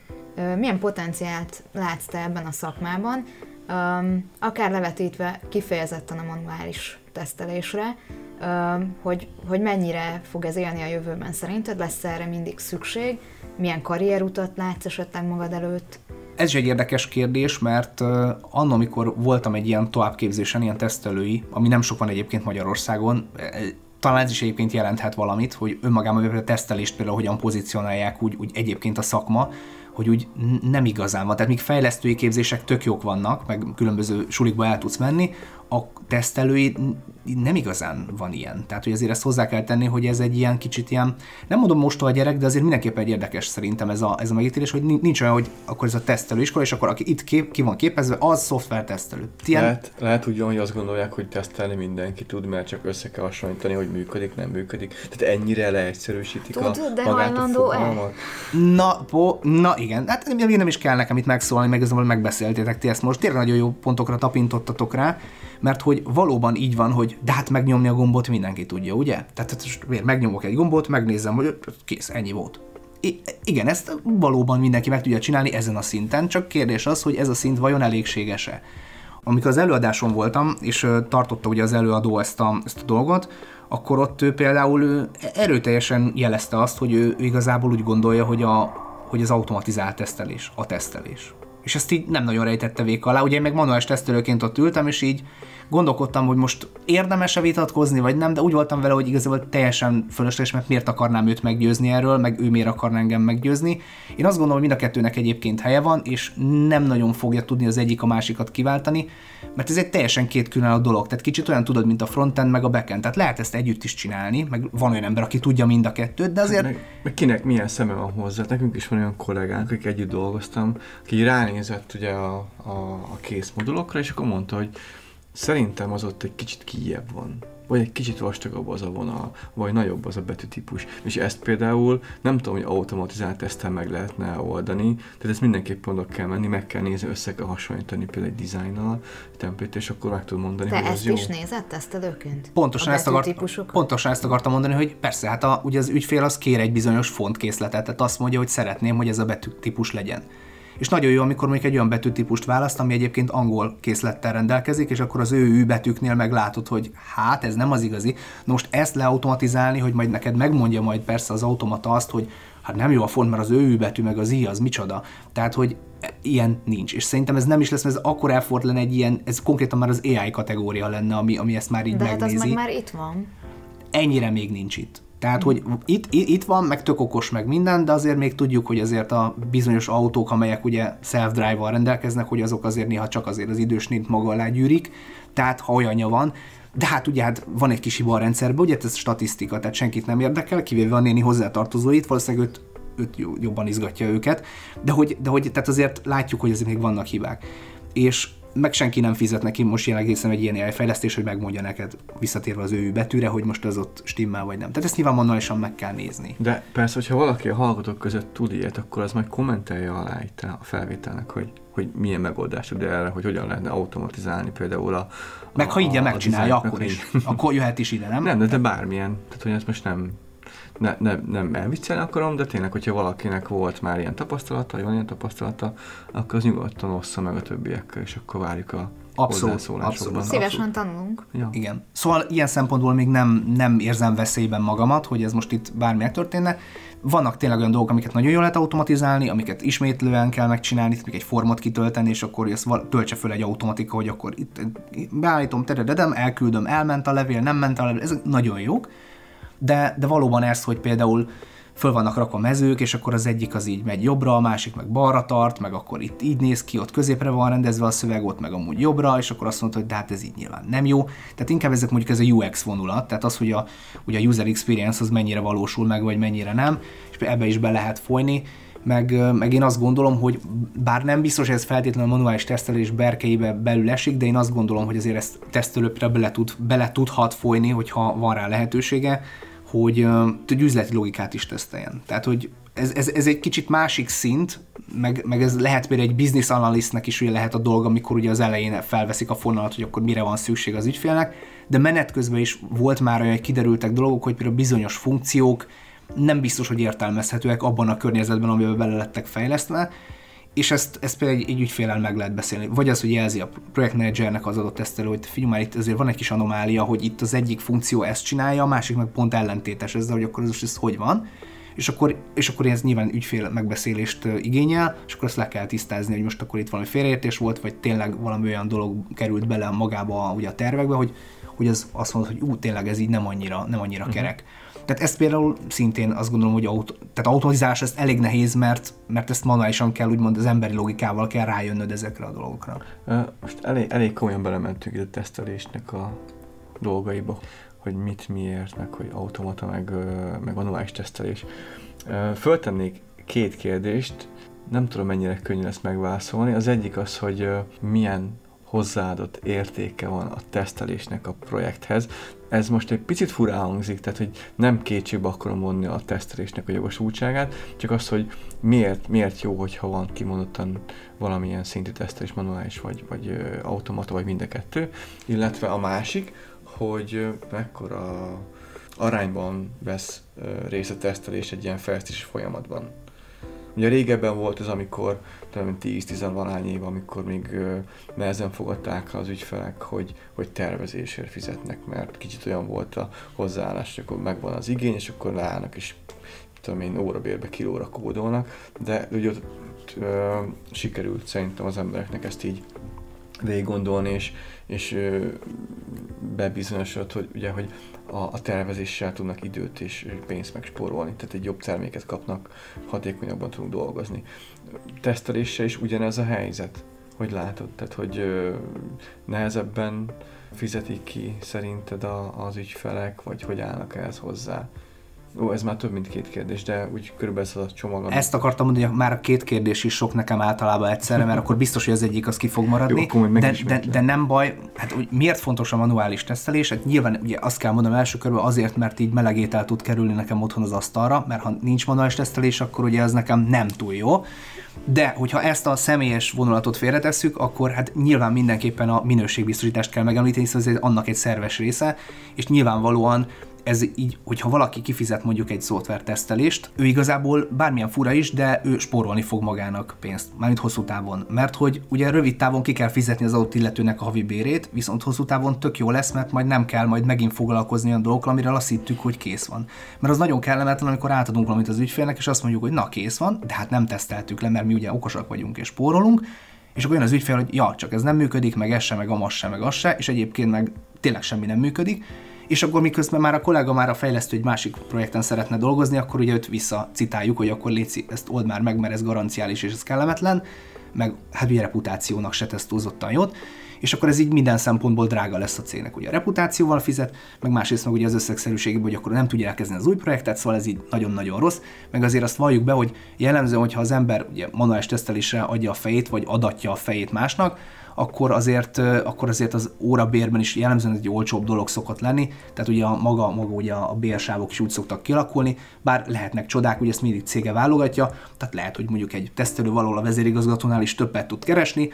milyen potenciált látsz te ebben a szakmában, um, akár levetítve kifejezetten a manuális tesztelésre, um, hogy, hogy mennyire fog ez élni a jövőben. Szerinted, lesz erre mindig szükség, milyen karrierutat látsz esetleg magad előtt, Ez is egy érdekes kérdés, mert anno, amikor voltam egy ilyen továbbképzésen, ilyen tesztelői, ami nem sok van egyébként Magyarországon, e, talán ez is egyébként jelenthet valamit, hogy önmagában a tesztelést például hogyan pozícionálják úgy, úgy egyébként a szakma, hogy úgy nem igazán van. Tehát míg fejlesztői képzések tök jók vannak, meg különböző sulikba el tudsz menni, a tesztelői nem igazán van ilyen. Tehát, hogy azért ezt hozzá kell tenni, hogy ez egy ilyen kicsit ilyen, nem mondom most a gyerek, de azért mindenképpen egy érdekes szerintem ez a, ez a megítélés, hogy nincs olyan, hogy akkor ez a tesztelőiskola, és akkor aki itt kép, ki van képezve, az szoftver tesztelő. Ilyen... Lehet, lehet úgy, hogy azt gondolják, hogy tesztelni mindenki tud, mert csak össze kell hasonlítani, hogy működik, nem működik. Tehát ennyire leegyszerűsítik tud, a de hajlandó -e? Na, po, na igen, hát nem is kell nekem itt megszólalni, meg hogy megbeszéltétek ti ezt most. Tényleg nagyon jó pontokra tapintottatok rá mert hogy valóban így van, hogy de hát megnyomni a gombot mindenki tudja, ugye? Tehát hát miért megnyomok egy gombot, megnézem, hogy kész, ennyi volt. I- igen, ezt valóban mindenki meg tudja csinálni ezen a szinten, csak kérdés az, hogy ez a szint vajon elégséges-e. Amikor az előadáson voltam, és tartotta ugye az előadó ezt a, ezt a dolgot, akkor ott ő például ő erőteljesen jelezte azt, hogy ő, ő igazából úgy gondolja, hogy, a, hogy az automatizált tesztelés, a tesztelés és ezt így nem nagyon rejtette vék alá. Ugye én meg manuális tesztelőként ott ültem, és így gondolkodtam, hogy most érdemes-e vitatkozni, vagy nem, de úgy voltam vele, hogy igazából teljesen fölösleges, mert miért akarnám őt meggyőzni erről, meg ő miért akar engem meggyőzni. Én azt gondolom, hogy mind a kettőnek egyébként helye van, és nem nagyon fogja tudni az egyik a másikat kiváltani, mert ez egy teljesen két különálló dolog. Tehát kicsit olyan tudod, mint a frontend meg a backend. Tehát lehet ezt együtt is csinálni, meg van olyan ember, aki tudja mind a kettőt, de azért... Meg, meg kinek milyen szeme van hozzá. Nekünk is van olyan kollégánk, akik együtt dolgoztam, aki ránézett ugye a, a, a kész modulokra, és akkor mondta, hogy Szerintem az ott egy kicsit kijebb van. Vagy egy kicsit vastagabb az a vonal, vagy nagyobb az a betűtípus. És ezt például nem tudom, hogy automatizált teszten meg lehetne oldani, tehát ezt mindenképp oda kell menni, meg kell nézni, össze kell hasonlítani például egy dizájnnal, templét, és akkor meg tudom mondani, Te hogy ezt jó. is nézed tesztelőként? Pontosan ezt, akart, pontosan ezt akartam mondani, hogy persze, hát a, ugye az ügyfél az kér egy bizonyos fontkészletet, tehát azt mondja, hogy szeretném, hogy ez a betűtípus legyen és nagyon jó, amikor még egy olyan betűtípust választ, ami egyébként angol készlettel rendelkezik, és akkor az ő ő betűknél meglátod, hogy hát ez nem az igazi. Na most ezt leautomatizálni, hogy majd neked megmondja majd persze az automata azt, hogy hát nem jó a font, mert az ő betű meg az i az micsoda. Tehát, hogy ilyen nincs. És szerintem ez nem is lesz, mert ez akkor effort lenne egy ilyen, ez konkrétan már az AI kategória lenne, ami, ami ezt már így De megnézi. hát az meg már itt van. Ennyire még nincs itt. Tehát, hogy itt, itt van, meg tök okos, meg minden, de azért még tudjuk, hogy azért a bizonyos autók, amelyek ugye self-drive-val rendelkeznek, hogy azok azért néha csak azért az idős nép maga alá gyűrik, tehát ha olyanja van, de hát ugye hát van egy kis hiba a rendszerben, ugye ez statisztika, tehát senkit nem érdekel, kivéve a néni hozzátartozóit, valószínűleg őt, őt jobban izgatja őket, de hogy, de hogy tehát azért látjuk, hogy azért még vannak hibák. És meg senki nem fizet neki most jelenleg hiszem egy ilyen AI fejlesztés, hogy megmondja neked visszatérve az ő betűre, hogy most az ott stimmel vagy nem. Tehát ezt nyilván manuálisan meg kell nézni. De persze, hogyha valaki a hallgatók között tud ilyet, akkor az majd kommentelje alá itt a felvételnek, hogy, hogy milyen megoldás tud erre, hogy hogyan lehetne automatizálni például a... Meg ha így megcsinálja, akkor is. Akkor jöhet is ide, nem? Nem, de, de bármilyen. Tehát, hogy ezt most nem ne, ne, nem elviccelni akarom, de tényleg, hogyha valakinek volt már ilyen tapasztalata, van ilyen tapasztalata, akkor az nyugodtan ossza meg a többiekkel, és akkor várjuk a Abszolút, abszolút. Szívesen tanulunk. Ja. Igen. Szóval ilyen szempontból még nem, nem érzem veszélyben magamat, hogy ez most itt bármi megtörténne. Vannak tényleg olyan dolgok, amiket nagyon jól lehet automatizálni, amiket ismétlően kell megcsinálni, itt még egy formot kitölteni, és akkor ezt töltse föl egy automatika, hogy akkor itt beállítom, terededem, elküldöm, elment a levél, nem ment a levél, ezek nagyon jók de, de valóban ez, hogy például föl vannak rakva mezők, és akkor az egyik az így megy jobbra, a másik meg balra tart, meg akkor itt így néz ki, ott középre van rendezve a szöveg, ott meg amúgy jobbra, és akkor azt mondta, hogy de hát ez így nyilván nem jó. Tehát inkább ezek mondjuk ez a UX vonulat, tehát az, hogy a, ugye a user experience az mennyire valósul meg, vagy mennyire nem, és ebbe is be lehet folyni, meg, meg én azt gondolom, hogy bár nem biztos, ez feltétlenül a manuális tesztelés berkeibe belül esik, de én azt gondolom, hogy azért ezt tesztelőpre bele, tud, bele tudhat folyni, hogyha van rá lehetősége, hogy, hogy üzleti logikát is teszteljen. Tehát, hogy ez, ez, ez egy kicsit másik szint, meg, meg ez lehet például egy business analystnek is ugye lehet a dolga, amikor ugye az elején felveszik a fonalat, hogy akkor mire van szükség az ügyfélnek, de menet közben is volt már olyan, hogy kiderültek dolgok, hogy például bizonyos funkciók nem biztos, hogy értelmezhetőek abban a környezetben, amiben bele lettek fejlesztve, és ezt, ezt például egy, egy ügyfélel meg lehet beszélni. Vagy az, hogy jelzi a projektmenedzsernek az adott tesztelő, hogy figyelj már itt azért van egy kis anomália, hogy itt az egyik funkció ezt csinálja, a másik meg pont ellentétes ezzel, hogy akkor ez, ez hogy van. és akkor, és akkor ez nyilván ügyfél megbeszélést igényel, és akkor ezt le kell tisztázni, hogy most akkor itt valami félreértés volt, vagy tényleg valami olyan dolog került bele magába ugye a tervekbe, hogy, hogy az azt mondod, hogy ú, tényleg ez így nem annyira, nem annyira uh-huh. kerek. Tehát ezt például szintén azt gondolom, hogy aut- tehát automatizálás ez elég nehéz, mert, mert ezt manuálisan kell, úgymond az emberi logikával kell rájönnöd ezekre a dolgokra. Most elég, elég komolyan belementünk a tesztelésnek a dolgaiba, hogy mit, miért, meg hogy automata, meg, meg manuális tesztelés. Föltennék két kérdést, nem tudom mennyire könnyű ezt megválaszolni. Az egyik az, hogy milyen hozzáadott értéke van a tesztelésnek a projekthez. Ez most egy picit furán hangzik, tehát hogy nem kétségbe akarom vonni a tesztelésnek a jogosultságát, csak az, hogy miért, miért jó, hogyha van kimondottan valamilyen szintű tesztelés, manuális, vagy, vagy automata, vagy mind a kettő, illetve a másik, hogy mekkora arányban vesz részt a tesztelés egy ilyen fejlesztési folyamatban. Ugye régebben volt ez, amikor talán 10-10 valány év, amikor még nehezen fogadták az ügyfelek, hogy, hogy tervezésért fizetnek, mert kicsit olyan volt a hozzáállás, hogy akkor megvan az igény, és akkor leállnak, és tudom én, órabérbe, kilóra kódolnak, de ugye ott ö, sikerült szerintem az embereknek ezt így végig gondolni, és, és bebizonyosodott, hogy ugye, hogy a, a tervezéssel tudnak időt és pénzt megspórolni, tehát egy jobb terméket kapnak, hatékonyabban tudunk dolgozni. Teszteléssel is ugyanez a helyzet, hogy látod, tehát hogy ö, nehezebben fizetik ki szerinted a, az ügyfelek, vagy hogy állnak ehhez hozzá. Ó, ez már több mint két kérdés, de úgy körülbelül ez a csomag. Amit... Ezt akartam mondani, hogy már a két kérdés is sok nekem általában egyszerre, mert akkor biztos, hogy az egyik az ki fog maradni. Jó, de, de, de, nem baj, hát hogy miért fontos a manuális tesztelés? Hát nyilván ugye azt kell mondanom első körben azért, mert így melegétel tud kerülni nekem otthon az asztalra, mert ha nincs manuális tesztelés, akkor ugye ez nekem nem túl jó. De hogyha ezt a személyes vonulatot félretesszük, akkor hát nyilván mindenképpen a minőségbiztosítást kell megemlíteni, hiszen ez annak egy szerves része, és nyilvánvalóan ez így, hogyha valaki kifizet mondjuk egy szoftver tesztelést, ő igazából bármilyen fura is, de ő spórolni fog magának pénzt, mármint hosszú távon. Mert hogy ugye rövid távon ki kell fizetni az adott illetőnek a havi bérét, viszont hosszú távon tök jó lesz, mert majd nem kell majd megint foglalkozni olyan dolgokkal, amire azt hittük, hogy kész van. Mert az nagyon kellemetlen, amikor átadunk valamit az ügyfélnek, és azt mondjuk, hogy na kész van, de hát nem teszteltük le, mert mi ugye okosak vagyunk és spórolunk, és akkor jön az ügyfél, hogy ja, csak ez nem működik, meg ez se, meg amaz se, meg az se, és egyébként meg tényleg semmi nem működik, és akkor miközben már a kollega már a fejlesztő egy másik projekten szeretne dolgozni, akkor ugye őt visszacitáljuk, hogy akkor légy ezt old már meg, mert ez garanciális és ez kellemetlen, meg hát ugye reputációnak se tesz túlzottan jót, és akkor ez így minden szempontból drága lesz a cégnek. Ugye a reputációval fizet, meg másrészt meg ugye az összegszerűségében, hogy akkor nem tudja elkezdeni az új projektet, szóval ez így nagyon-nagyon rossz, meg azért azt valljuk be, hogy jellemzően, hogyha az ember ugye manuális tesztelésre adja a fejét, vagy adatja a fejét másnak, akkor azért, akkor azért az órabérben is jellemzően egy olcsóbb dolog szokott lenni, tehát ugye a maga, maga ugye a bérsávok is úgy szoktak kialakulni, bár lehetnek csodák, ugye ezt mindig cége válogatja, tehát lehet, hogy mondjuk egy tesztelő valahol a vezérigazgatónál is többet tud keresni,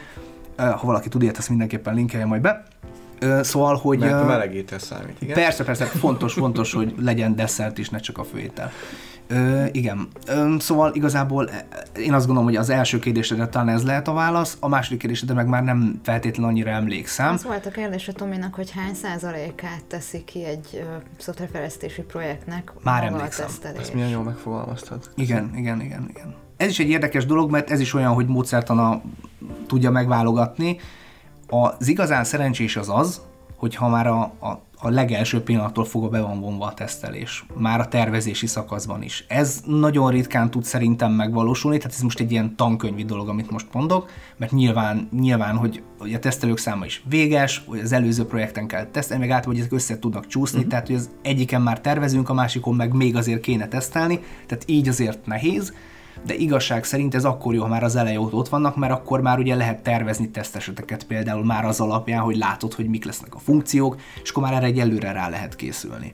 ha valaki tud ilyet, ezt mindenképpen linkelje majd be. Szóval, hogy... Mert a melegétel számít, igen? Persze, persze, fontos, fontos, hogy legyen desszert is, ne csak a főétel. Ö, igen. Ö, szóval igazából e, én azt gondolom, hogy az első kérdésre talán ez lehet a válasz, a második kérdésre meg már nem feltétlenül annyira emlékszem. Az volt a kérdés a Tominak, hogy hány százalékát teszi ki egy szoftverfejlesztési projektnek már emlékszem. Ezt milyen jól megfogalmaztad. Igen, igen, igen, igen. Ez is egy érdekes dolog, mert ez is olyan, hogy módszertana tudja megválogatni. Az igazán szerencsés az az, hogyha már a, a a legelső pillanattól fogva be van vonva a tesztelés, már a tervezési szakaszban is. Ez nagyon ritkán tud szerintem megvalósulni, tehát ez most egy ilyen tankönyvi dolog, amit most mondok, mert nyilván, nyilván hogy, hogy a tesztelők száma is véges, hogy az előző projekten kell tesztelni, meg általában, hogy ezek össze tudnak csúszni, uh-huh. tehát hogy az egyiken már tervezünk, a másikon meg még azért kéne tesztelni, tehát így azért nehéz, de igazság szerint ez akkor jó, ha már az eleje ott vannak, mert akkor már ugye lehet tervezni teszteseteket például már az alapján, hogy látod, hogy mik lesznek a funkciók, és akkor már erre egy előre rá lehet készülni.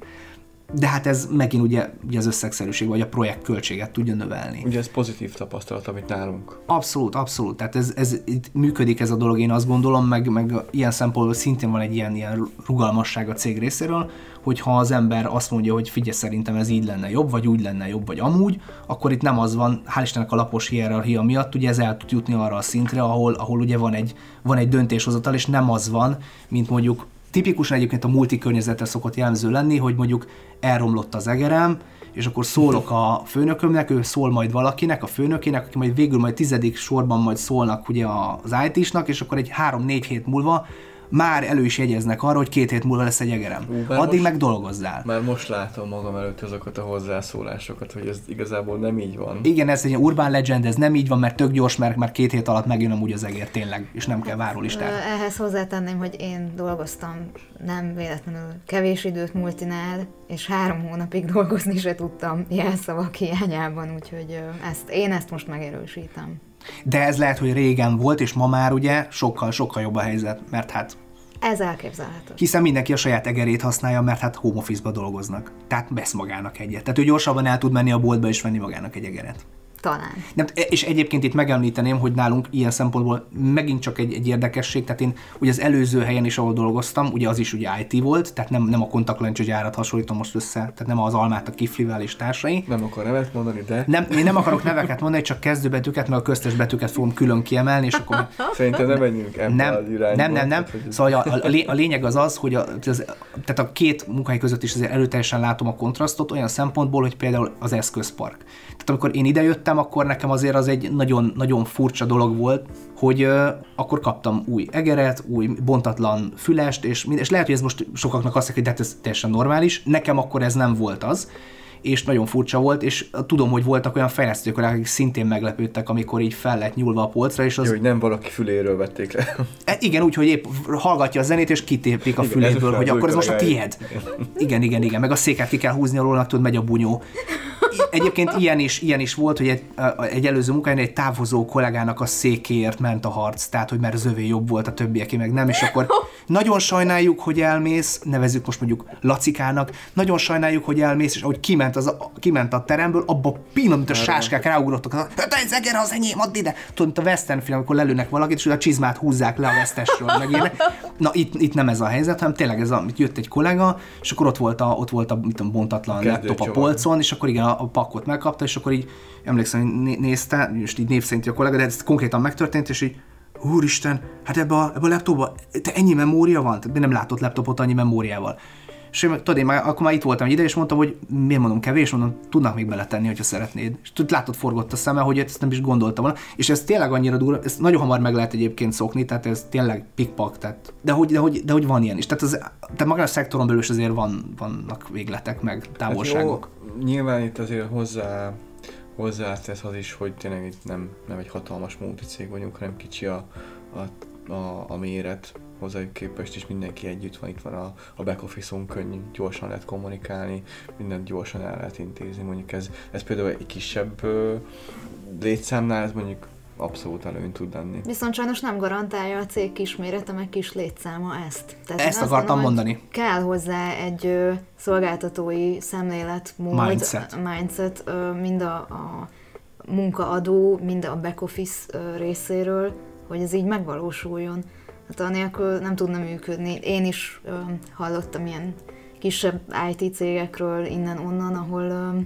De hát ez megint ugye, ugye az összegszerűség, vagy a projekt költséget tudja növelni. Ugye ez pozitív tapasztalat, amit nálunk. Abszolút, abszolút. Tehát ez, ez itt működik ez a dolog, én azt gondolom, meg, meg ilyen szempontból szintén van egy ilyen, ilyen rugalmasság a cég részéről, hogyha az ember azt mondja, hogy figyelj, szerintem ez így lenne jobb, vagy úgy lenne jobb, vagy amúgy, akkor itt nem az van, hál' Istennek a lapos hierarchia miatt, ugye ez el tud jutni arra a szintre, ahol, ahol ugye van egy, van egy döntéshozatal, és nem az van, mint mondjuk tipikusan egyébként a multi környezetre szokott jellemző lenni, hogy mondjuk elromlott az egerem, és akkor szólok a főnökömnek, ő szól majd valakinek, a főnökének, aki majd végül majd tizedik sorban majd szólnak ugye az IT-snak, és akkor egy három-négy hét múlva már elő is jegyeznek arra, hogy két hét múlva lesz egy egerem. Ú, Addig most- meg dolgozzál. Már most látom magam előtt azokat a hozzászólásokat, hogy ez igazából nem így van. Igen, ez egy ilyen urban legend, ez nem így van, mert tök gyors, mert már két hét alatt megjön amúgy az egér tényleg, és nem kell várólistára. Ehhez hozzátenném, hogy én dolgoztam nem véletlenül kevés időt multinál, és három hónapig dolgozni se tudtam jelszavak hiányában, úgyhogy ezt, én ezt most megerősítem. De ez lehet, hogy régen volt, és ma már ugye sokkal-sokkal jobb a helyzet, mert hát Ez elképzelhető. hiszen mindenki a saját egerét használja, mert hát home office-ba dolgoznak. Tehát vesz magának egyet. Tehát ő gyorsabban el tud menni a boltba és venni magának egy egeret. Talán. Nem, és egyébként itt megemlíteném, hogy nálunk ilyen szempontból megint csak egy, egy érdekesség, tehát én ugye az előző helyen is, ahol dolgoztam, ugye az is ugye IT volt, tehát nem, nem a kontaktlencse gyárat hasonlítom most össze, tehát nem az almát a kiflivel és társai. Nem akar nevet mondani, de Nem, én nem akarok neveket mondani, csak kezdőbetűket, meg a köztes betűket fogom külön kiemelni, és akkor szerintem nem menjünk nem, az irányba. nem, nem, nem. Ez- Szóval a, a, lé- a lényeg az az, hogy a, az, tehát a két munkahely között is azért előteljesen látom a kontrasztot olyan szempontból, hogy például az eszközpark. Tehát amikor én idejöttem, akkor nekem azért az egy nagyon, nagyon furcsa dolog volt, hogy akkor kaptam új egeret, új bontatlan fülest, és, mind- és lehet, hogy ez most sokaknak azt mondja, hogy de hát ez teljesen normális. Nekem akkor ez nem volt az és nagyon furcsa volt, és tudom, hogy voltak olyan fejlesztők, akik szintén meglepődtek, amikor így fel lett nyúlva a polcra, és az Jó, hogy nem valaki füléről vették le. E, igen, úgyhogy épp hallgatja a zenét, és kitépik a Igen, füléből, a hogy akkor ez most a tied. Igen, igen, igen, meg a széket ki kell húzni alól, tudod, megy a bunyó. Egyébként ilyen is, ilyen is volt, hogy egy, egy előző munkáján egy távozó kollégának a székéért ment a harc, tehát hogy mert az övé jobb volt a többieké, meg nem, és akkor nagyon sajnáljuk, hogy elmész, nevezzük most mondjuk Lacikának, nagyon sajnáljuk, hogy elmész, és ahogy kiment, az a, kiment a teremből, abba pillanat, mint a sáskák ráugrottak, hát ez eger az enyém, add ide. Tudod, mint a western film, amikor lelőnek valakit, és a csizmát húzzák le a vesztesről, meg ilyenek. Na itt, itt, nem ez a helyzet, hanem tényleg ez a, itt jött egy kollega, és akkor ott volt a, ott volt a mit tudom, bontatlan laptop a polcon, és akkor igen, a, a pakkot megkapta, és akkor így emlékszem, hogy né- nézte, és így név a kollega, de ez konkrétan megtörtént, és így Úristen, hát ebbe a, ebbe a laptopba te ennyi memória van? Tehát nem látott laptopot annyi memóriával. És én, tudod, én már, akkor már itt voltam egy ide, és mondtam, hogy miért mondom kevés, mondom, tudnak még beletenni, hogyha szeretnéd. És tudod, látod, forgott a szeme, hogy ezt nem is gondoltam volna. És ez tényleg annyira durva, ezt nagyon hamar meg lehet egyébként szokni, tehát ez tényleg pikpak, tehát, de hogy, de, hogy, de hogy van ilyen is. Tehát, az, tehát magán a szektoron belül is azért van, vannak végletek, meg távolságok. Hát jó, nyilván itt azért hozzá, hozzátesz az is, hogy tényleg itt nem, nem egy hatalmas multicég vagyunk, hanem kicsi a, a, a, a méret hozzájuk képest is mindenki együtt van, itt van a, a back office-on könnyű, gyorsan lehet kommunikálni, mindent gyorsan el lehet intézni, mondjuk ez, ez például egy kisebb ö, létszámnál, ez mondjuk abszolút előny tud lenni. Viszont sajnos nem garantálja a cég kismérete, meg kis létszáma ezt. Tehát Ezt akartam hogy mondani. Kell hozzá egy ö, szolgáltatói szemléletmód, Mindset. mindset ö, mind a, a munkaadó, mind a back office ö, részéről, hogy ez így megvalósuljon. Hát anélkül nem tudna működni. Én is ö, hallottam ilyen kisebb IT cégekről innen-onnan, ahol, ö,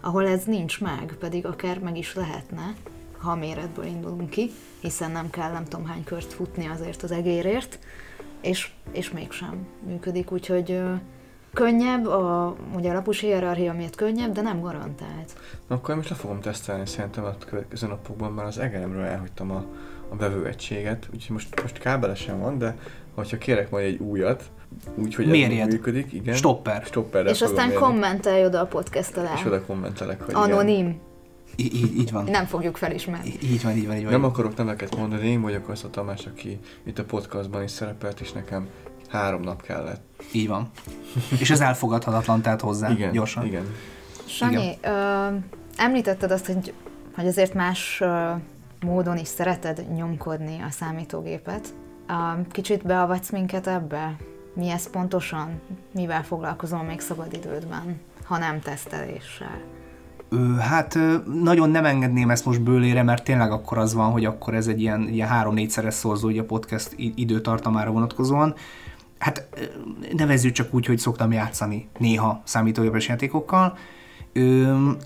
ahol ez nincs meg, pedig akár meg is lehetne, ha méretből indulunk ki, hiszen nem kell nem tudom hány kört futni azért az egérért, és, és mégsem működik, úgyhogy ö, könnyebb, a, ugye a lapos hierarchia miatt könnyebb, de nem garantált. Na, akkor most le fogom tesztelni szerintem a következő napokban, mert az egeremről elhagytam a, a vevőegységet, úgyhogy most, most kábelesen van, de hogyha kérek majd egy újat, úgyhogy ez Mérjed. még működik, igen. Stopper. Stopperre és aztán mérni. kommentelj oda a podcast alá. És oda kommentelek, hogy igen. Anonim. Í- így, így van. Nem fogjuk felismerni. Így van, így van, így van. Nem akarok neveket mondani, én vagyok az a Tamás, aki itt a podcastban is szerepelt, és nekem három nap kellett. Így van. És ez elfogadhatatlan, tehát hozzá Igen, gyorsan. igen. Sanyi, ö, említetted azt, hogy, hogy azért más ö, módon is szereted nyomkodni a számítógépet. Kicsit beavatsz minket ebbe? Mi ez pontosan? Mivel foglalkozol még szabadidődben, ha nem teszteléssel? Hát nagyon nem engedném ezt most bőlére, mert tényleg akkor az van, hogy akkor ez egy ilyen, ilyen három-négyszeres szorzó a podcast időtartamára vonatkozóan. Hát nevezzük csak úgy, hogy szoktam játszani néha számítógépes játékokkal.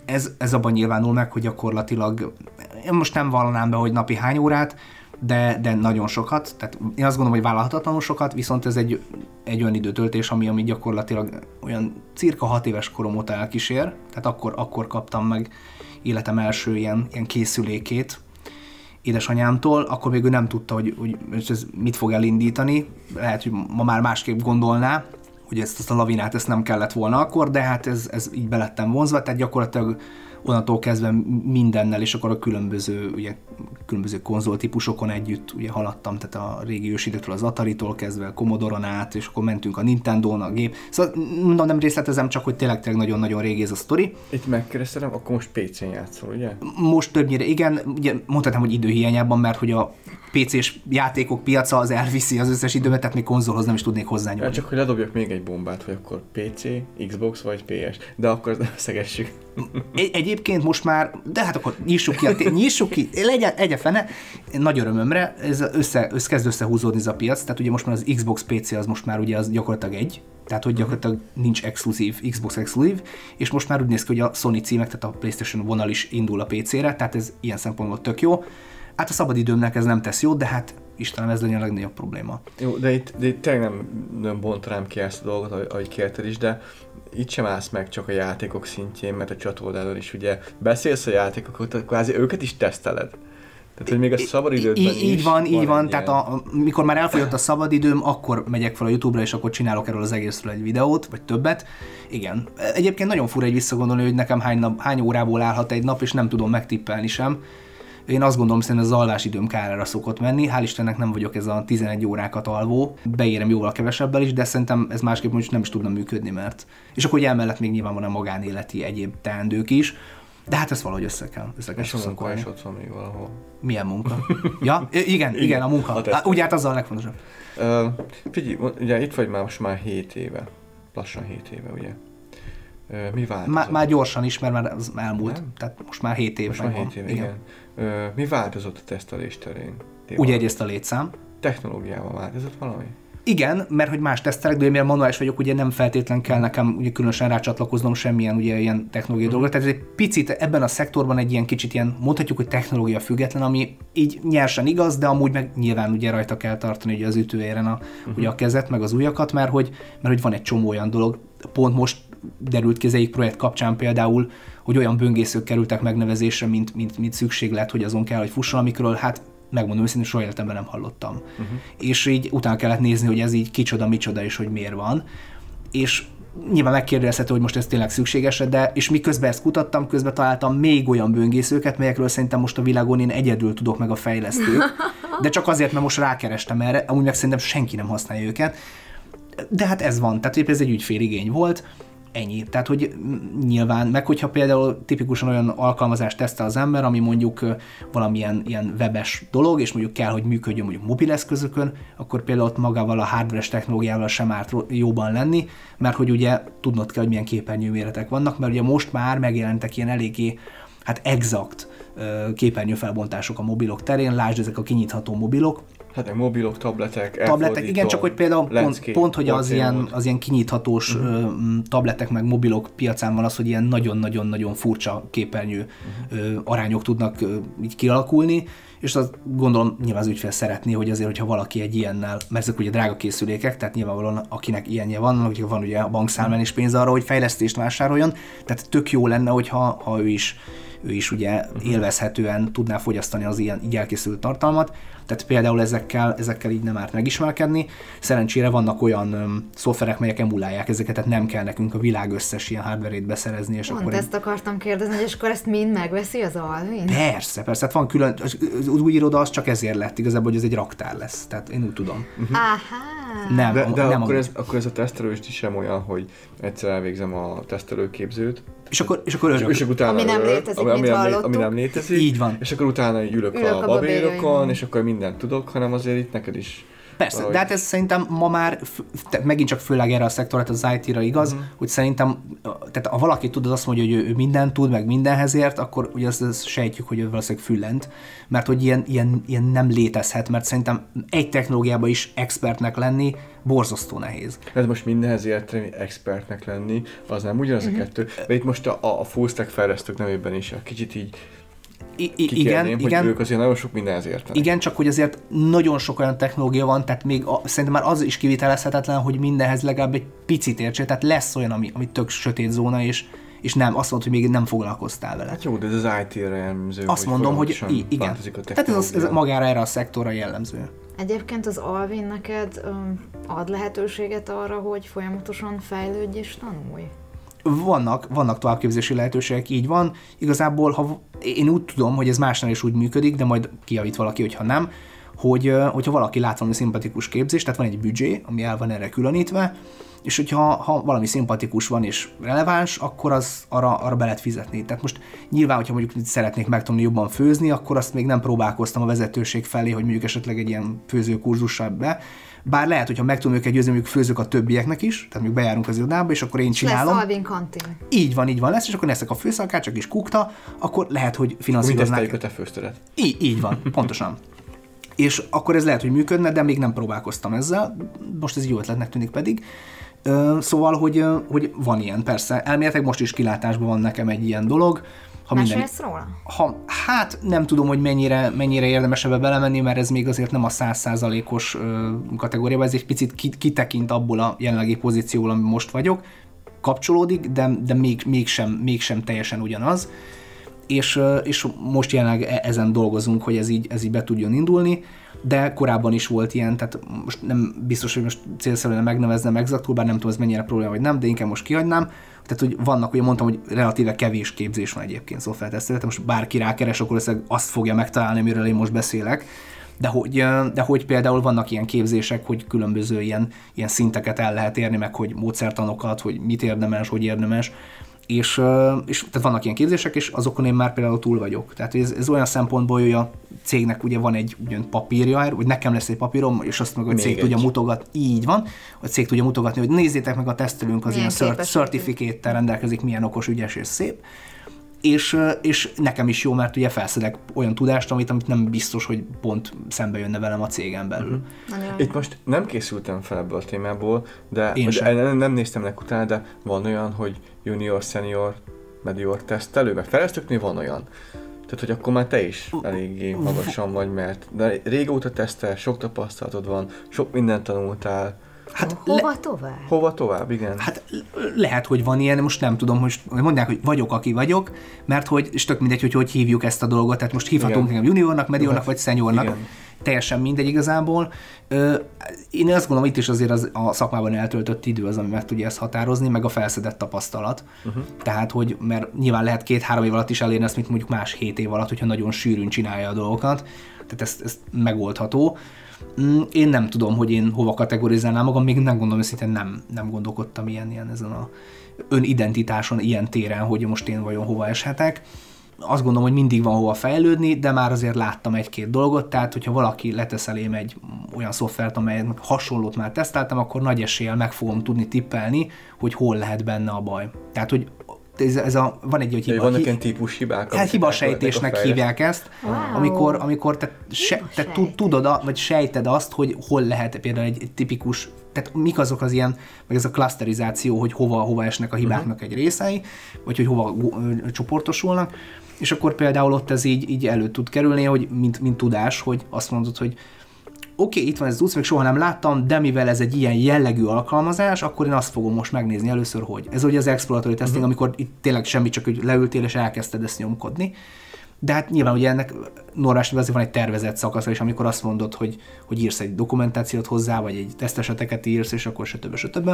Ez, ez abban nyilvánul meg, hogy gyakorlatilag én most nem vallanám be, hogy napi hány órát, de, de nagyon sokat, tehát én azt gondolom, hogy vállalhatatlanul sokat, viszont ez egy, egy olyan időtöltés, ami, ami gyakorlatilag olyan cirka hat éves korom óta elkísér, tehát akkor, akkor kaptam meg életem első ilyen, ilyen készülékét, édesanyámtól, akkor még ő nem tudta, hogy, hogy ez mit fog elindítani. Lehet, hogy ma már másképp gondolná, hogy ezt, ezt a lavinát ezt nem kellett volna akkor, de hát ez, ez így belettem vonzva, tehát gyakorlatilag onnantól kezdve mindennel, és akkor a különböző, ugye, különböző konzoltípusokon együtt ugye haladtam, tehát a régi ősidőtől az Atari-tól kezdve, a Commodore-on át, és akkor mentünk a Nintendo-n, a gép. Szóval mondom, nem részletezem, csak hogy tényleg, tényleg nagyon-nagyon régi ez a sztori. Itt megkérdeztem, akkor most PC-n játszol, ugye? Most többnyire igen, ugye mondhatnám, hogy időhiányában, mert hogy a PC-s játékok piaca az elviszi az összes időmet, tehát még konzolhoz nem is tudnék hozzányúlni. Ja, csak hogy ledobjak még egy bombát, hogy akkor PC, Xbox vagy PS, de akkor szegessük. Egy, egyébként most már, de hát akkor nyissuk ki, a té- nyissuk ki, legyen, egye fene, nagy örömömre, ez össze, össze, kezd összehúzódni ez a piac, tehát ugye most már az Xbox PC az most már ugye az gyakorlatilag egy, tehát hogy gyakorlatilag nincs exkluzív, Xbox exkluzív, és most már úgy néz ki, hogy a Sony címek, tehát a PlayStation vonal is indul a PC-re, tehát ez ilyen szempontból tök jó. Hát a szabadidőmnek ez nem tesz jót, de hát Istenem, ez legyen a legnagyobb probléma. Jó, de itt, de itt tényleg nem, nem bontanám ki ezt a dolgot, ahogy, ahogy kérted is, de itt sem állsz meg csak a játékok szintjén, mert a csatoldalon is ugye beszélsz a játékokat, tehát kvázi őket is teszteled. Tehát, hogy még a szabadidődben így, így van, így van. egy Tehát a, mikor már elfogyott a szabadidőm, akkor megyek fel a YouTube-ra, és akkor csinálok erről az egészről egy videót, vagy többet. Igen. Egyébként nagyon fura egy visszagondolni, hogy nekem hány, nap, hány órából állhat egy nap, és nem tudom megtippelni sem. Én azt gondolom, szerintem az alvásidőm kárára szokott menni. Hál' Istennek nem vagyok ez a 11 órákat alvó. Beérem jóval kevesebbel is, de szerintem ez másképp most nem is tudna működni, mert... És akkor ugye emellett még nyilván van a magánéleti egyéb teendők is. De hát ezt valahogy össze kell, össze kell És a munka is ott van még valahol. Milyen munka? ja, i- igen, igen, a munka. A. Ugye hát az a legfontosabb. Uh, figyelj, ugye itt vagy már most már 7 éve. Lassan 7 éve, ugye? Uh, mi változott? Má, már gyorsan is, mert már az elmúlt. Nem? Tehát most már 7 év most már megvan. 7 éve, igen. igen. Mi változott a tesztelés terén? Ugye egyrészt a létszám. Technológiával változott valami? Igen, mert hogy más tesztelek, de mivel manuális vagyok, ugye nem feltétlen kell nekem ugye különösen rácsatlakoznom semmilyen ugye ilyen technológiai Mhm. uh-huh. dolgot. Tehát ez egy picit ebben a szektorban egy ilyen kicsit ilyen, mondhatjuk, hogy technológia független, ami így nyersen igaz, de amúgy meg nyilván ugye rajta kell tartani ugye az ütőéren a, Mhm. uh-huh. ugye a kezet, meg az ujjakat, mert hogy, mert hogy van egy csomó olyan dolog, pont most derült ki az egyik projekt kapcsán például, hogy olyan böngészők kerültek megnevezésre, mint, mint, mint szükség lett, hogy azon kell, hogy fusson, amikről hát megmondom őszintén, soha életemben nem hallottam. Uh-huh. És így utána kellett nézni, hogy ez így kicsoda, micsoda, és hogy miért van. És nyilván megkérdezhető, hogy most ez tényleg szükséges de és miközben ezt kutattam, közben találtam még olyan böngészőket, melyekről szerintem most a világon én egyedül tudok meg a fejlesztők. De csak azért, mert most rákerestem erre, amúgy meg szerintem senki nem használja őket. De hát ez van, tehát épp ez egy ügyféligény volt, ennyi. Tehát, hogy nyilván, meg hogyha például tipikusan olyan alkalmazást tesztel az ember, ami mondjuk valamilyen ilyen webes dolog, és mondjuk kell, hogy működjön mondjuk mobileszközökön, akkor például ott magával a hardware technológiával sem árt jóban lenni, mert hogy ugye tudnod kell, hogy milyen képernyőméretek vannak, mert ugye most már megjelentek ilyen eléggé hát exakt képernyőfelbontások a mobilok terén, lásd ezek a kinyitható mobilok, Hát meg mobilok, tabletek, tabletek, igen, csak hogy például pont, pont hogy az ilyen, az ilyen kinyithatós uh-huh. tabletek meg mobilok piacán van az, hogy ilyen nagyon-nagyon-nagyon furcsa képernyő uh-huh. arányok tudnak így kialakulni, és azt gondolom nyilván az ügyfél szeretné, hogy azért, hogyha valaki egy ilyennel, mert ezek ugye drága készülékek, tehát nyilvánvalóan akinek ilyenje van, akinek van ugye a bankszámlán is pénz arra, hogy fejlesztést vásároljon, tehát tök jó lenne, hogyha ha ő is ő is ugye Mhm. élvezhetően tudná fogyasztani az ilyen így elkészült tartalmat. Tehát például ezekkel, ezekkel így nem árt megismerkedni. Szerencsére vannak olyan öm, szoftverek, melyek emulálják ezeket, tehát nem kell nekünk a világ összes ilyen hardware-ét beszerezni, és Pont akkor ezt akartam kérdezni, hogy és akkor ezt mind megveszi az Alvin? Persze, persze, hát van külön, az, az új iroda az csak ezért lett igazából, hogy ez egy raktár lesz, tehát én úgy tudom. Aha. Nem, De, de nem akkor, amúgy. ez, akkor ez a tesztelős is sem olyan, hogy egyszer elvégzem a tesztelőképzőt, És akkor, és akkor örök. és akkor utána Ami nem létezik, ami, ami, nem, ami nem létezik, Így van. és akkor utána ülök, Ülök a a babérokon, és akkor mindent tudok, hanem azért itt neked is Persze, valahogy- de hát ez szerintem ma már, megint csak főleg erre a szektorra, az IT-ra igaz, Mhm. uh-huh. hogy szerintem, tehát ha valaki tud, az azt mondja, hogy ő, ő mindent tud, meg mindenhez ért, akkor ugye azt, azt sejtjük, hogy ő valószínűleg füllent, mert hogy ilyen, ilyen, ilyen nem létezhet, mert szerintem egy technológiában is expertnek lenni borzasztó nehéz. Ez most mindenhez érteni, expertnek lenni, az nem ugyanaz Mhm. a kettő. De itt most a, a full stack fejlesztők nevében is a kicsit így I- igen, hogy igen. ők azért nagyon sok mindenhez értenek. Igen, csak hogy azért nagyon sok olyan technológia van, tehát még a, szerintem már az is kivitelezhetetlen, hogy mindenhez legalább egy picit értse, tehát lesz olyan, ami, ami tök sötét zóna, és, és nem, azt mondod, hogy még nem foglalkoztál vele. Hát jó, de ez az IT-re jellemző, Azt mondom, hogy i- igen. Tehát ez, az, ez magára erre a szektorra jellemző. Egyébként az Alvin neked ad lehetőséget arra, hogy folyamatosan fejlődj és tanulj? Vannak, vannak továbbképzési lehetőségek, így van. Igazából, ha én úgy tudom, hogy ez másnál is úgy működik, de majd kijavít valaki, hogyha nem, hogy hogyha valaki lát valami szimpatikus képzést, tehát van egy büdzsé, ami el van erre különítve, és hogyha ha valami szimpatikus van és releváns, akkor az arra, arra be lehet fizetni. Tehát most nyilván, hogyha mondjuk szeretnék megtanulni jobban főzni, akkor azt még nem próbálkoztam a vezetőség felé, hogy mondjuk esetleg egy ilyen főzőkurzussal be. Bár lehet, hogyha meg tudom őket győzni, mondjuk főzök a többieknek is, tehát mondjuk bejárunk az irodába, és akkor én Lesz csinálom. Alvin kantin. Így van, így van lesz, és akkor leszek a főszakácsak is kukta, akkor lehet, hogy finanszíroznák. teszteljük a te főztödet. Így, így van, pontosan. És akkor ez lehet, hogy működne, de még nem próbálkoztam ezzel. Most ez egy jó ötletnek tűnik pedig. Szóval, hogy, hogy van ilyen, persze. Elméletileg most is kilátásban van nekem egy ilyen dolog. Ha minden, róla? ha, hát nem tudom, hogy mennyire, mennyire érdemes ebbe belemenni, mert ez még azért nem a százszázalékos kategóriában, ez egy picit ki- kitekint abból a jelenlegi pozícióból, ami most vagyok, kapcsolódik, de, de még, mégsem, mégsem teljesen ugyanaz. És, és most jelenleg e- ezen dolgozunk, hogy ez így, ez így be tudjon indulni, de korábban is volt ilyen, tehát most nem biztos, hogy most célszerű lenne megneveznem exaktul, bár nem tudom, ez mennyire probléma, vagy nem, de inkább most kihagynám. Tehát, hogy vannak, ugye mondtam, hogy relatíve kevés képzés van egyébként szoftverteszteletre, most bárki rákeres, akkor azt fogja megtalálni, amiről én most beszélek. De hogy, de hogy például vannak ilyen képzések, hogy különböző ilyen, ilyen szinteket el lehet érni, meg hogy módszertanokat, hogy mit érdemes, hogy érdemes, és, és tehát vannak ilyen képzések, és azokon én már például túl vagyok. Tehát ez, ez olyan szempontból, hogy a cégnek ugye van egy ugyan papírja, vagy nekem lesz egy papírom, és azt meg a Még cég egy. tudja mutogatni, így van, a cég tudja mutogatni, hogy nézzétek meg a tesztelünk, az Milyen ilyen cert- képességű. certificate rendelkezik, milyen okos, ügyes és szép. És, és nekem is jó, mert ugye felszedek olyan tudást, amit, amit nem biztos, hogy pont szembe jönne velem a cégen belül. Mhm. Nagyon Itt most nem készültem fel ebből a témából, de Én de sem. nem, nem néztem nek utána, de van olyan, hogy junior, senior, medior tesztelő, meg fejlesztőknél van olyan. Tehát, hogy akkor már te is eléggé magasan vagy, mert de régóta tesztel, sok tapasztalatod van, sok mindent tanultál. Hát le, Hova tovább? Hova tovább, igen? Hát lehet, hogy van ilyen, most nem tudom, most mondják, hogy vagyok, aki vagyok, mert hogy, és tök mindegy, hogy hogy hívjuk ezt a dolgot, tehát most hívhatunk Igen. engem juniornak, mediornak Hát, vagy seniornak, igen. Teljesen mindegy igazából. Én azt gondolom, itt is azért az, a szakmában eltöltött idő az, ami meg tudja ezt határozni, meg a felszedett tapasztalat. Uh-huh. Tehát, hogy mert nyilván lehet két-három év alatt is elérni ezt, mint mondjuk más hét év alatt, hogyha nagyon sűrűn csinálja a dolgokat. Tehát ez, ez megoldható. Mm, Én nem tudom, hogy én hova kategorizálnám magam, még nem gondolom, őszintén nem, nem gondolkodtam ilyen, ilyen ezen a önidentitáson, ilyen téren, hogy most én vajon hova eshetek. Azt gondolom, hogy mindig van hova fejlődni, de már azért láttam egy-két dolgot, tehát hogyha valaki letesz elém egy olyan szoftvert, amelyet hasonlót már teszteltem, akkor nagy eséllyel meg fogom tudni tippelni, hogy hol lehet benne a baj. Tehát, hogy ez, ez a, van egy, hogy Hogy hiba, vannak ilyen típus hibák. Hát hibasejtésnek hívják ezt, Wow. amikor, amikor te, se, te tudod, a- vagy sejted azt, hogy hol lehet például egy, egy tipikus, tehát mik azok az ilyen, meg ez a klaszterizáció, hogy hova, hova esnek a hibáknak Mhm. egy részei, vagy hogy hova ö, csoportosulnak, és akkor például ott ez így, így elő tud kerülni, hogy mint, mint tudás, hogy azt mondod, hogy oké, okay, itt van ez az utc, még soha nem láttam, de mivel ez egy ilyen jellegű alkalmazás, akkor én azt fogom most megnézni először, hogy ez ugye az exploratory testing, uh-huh. amikor itt tényleg semmi, csak hogy leültél és elkezdted ezt nyomkodni. De hát nyilván ugye ennek normális azért van egy tervezett szakasz, és amikor azt mondod, hogy, hogy írsz egy dokumentációt hozzá, vagy egy teszteseteket írsz, és akkor stb. stb.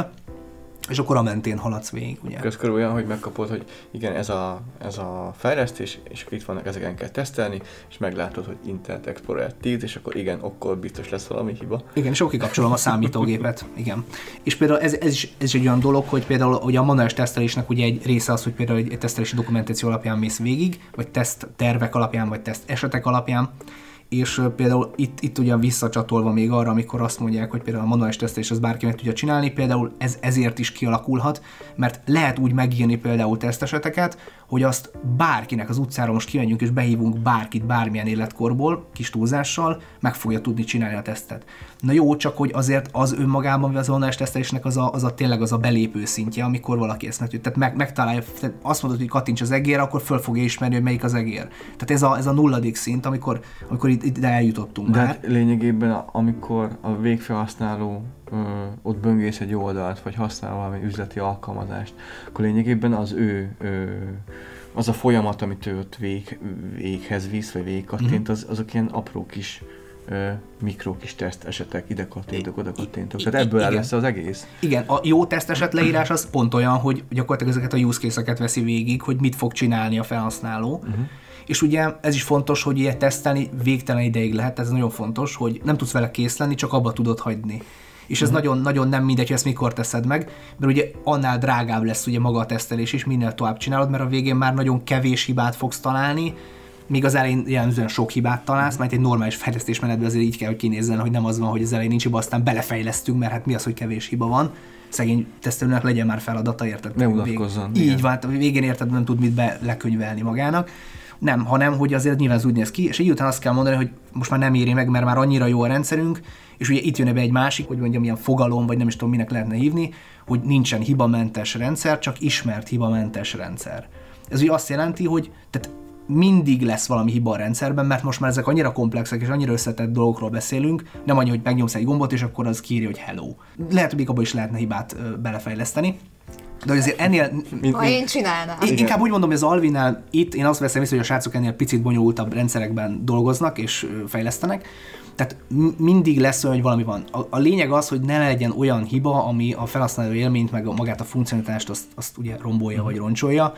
És akkor a mentén haladsz végig, ugye? Ez körül olyan, hogy megkapod, hogy igen, ez a, ez a fejlesztés, és itt vannak, ezeken kell tesztelni, és meglátod, hogy Internet Explorer 10, és akkor igen, akkor biztos lesz valami hiba. Igen, és akkor kikapcsolom a számítógépet. Igen. És például ez, ez, is, ez is egy olyan dolog, hogy például ugye a manuális tesztelésnek ugye egy része az, hogy például egy tesztelési dokumentáció alapján mész végig, vagy teszt tervek alapján, vagy teszt esetek alapján, és például itt, itt ugyan visszacsatolva még arra, amikor azt mondják, hogy például a manuális tesztelés az bárki meg tudja csinálni, például ez ezért is kialakulhat, mert lehet úgy megírni például teszteseteket, hogy azt bárkinek az utcára most kimegyünk és behívunk bárkit bármilyen életkorból, kis túlzással, meg fogja tudni csinálni a tesztet. Na jó, csak hogy azért az önmagában az manuális tesztelésnek az a, az a tényleg az a belépő szintje, amikor valaki ezt meg, tehát meg, megtalálja, tehát azt mondod, hogy kattints az egér, akkor föl fogja ismerni, hogy melyik az egér. Tehát ez a, ez a nulladik szint, amikor, amikor itt, itt eljutottunk De már. hát lényegében, amikor a végfelhasználó ott böngész egy oldalt, vagy használ valami üzleti alkalmazást, akkor lényegében az ő ö, az a folyamat, amit ő ott vég, véghez visz, vagy végigkattint, Mhm. az, azok ilyen apró kis mikro kis teszt esetek, ide kattintok, oda kattintok. Tehát ebből igen. lesz az egész. Igen, a jó teszteset leírás az pont olyan, hogy gyakorlatilag ezeket a use case-eket veszi végig, hogy mit fog csinálni a felhasználó. Uh-huh. És ugye ez is fontos, hogy ilyet tesztelni végtelen ideig lehet, ez nagyon fontos, hogy nem tudsz vele kész lenni, csak abba tudod hagyni. És ez nagyon, nagyon nem mindegy, hogy ezt mikor teszed meg, mert ugye annál drágább lesz ugye maga a tesztelés is, minél tovább csinálod, mert a végén már nagyon kevés hibát fogsz találni, míg az elején jellemzően sok hibát találsz, mert egy normális fejlesztésmenetben azért így kell, hogy kinézzen, hogy nem az van, hogy az elején nincs hiba, aztán belefejlesztünk, mert hát mi az, hogy kevés hiba van. Szegény tesztelőnek legyen már feladata, érted? Ne Vég- unatkozzon, Így igen. van, hát végén érted, nem tud mit be lekönyvelni magának. Nem, hanem, hogy azért nyilván ez úgy néz ki, és egy után azt kell mondani, hogy most már nem éri meg, mert már annyira jó a rendszerünk, és ugye itt jön be egy másik, hogy mondjam, ilyen fogalom, vagy nem is tudom, minek lehetne hívni, hogy nincsen hibamentes rendszer, csak ismert hibamentes rendszer. Ez ugye azt jelenti, hogy tehát mindig lesz valami hiba a rendszerben, mert most már ezek annyira komplexek és annyira összetett dolgokról beszélünk, nem annyi, hogy megnyomsz egy gombot, és akkor az kiírja, hogy hello. Lehet, hogy még abban is lehetne hibát ö, belefejleszteni. De hogy azért ennél Mint, Ha én csinálnám. én inkább úgy mondom, hogy az Alvinál itt én azt veszem észre, hogy a srácok ennél picit bonyolultabb rendszerekben dolgoznak és fejlesztenek. Tehát mindig lesz olyan, hogy valami van. A, a lényeg az, hogy ne legyen olyan hiba, ami a felhasználó élményt, meg a, magát a funkcionalitást azt, azt ugye rombolja vagy roncsolja.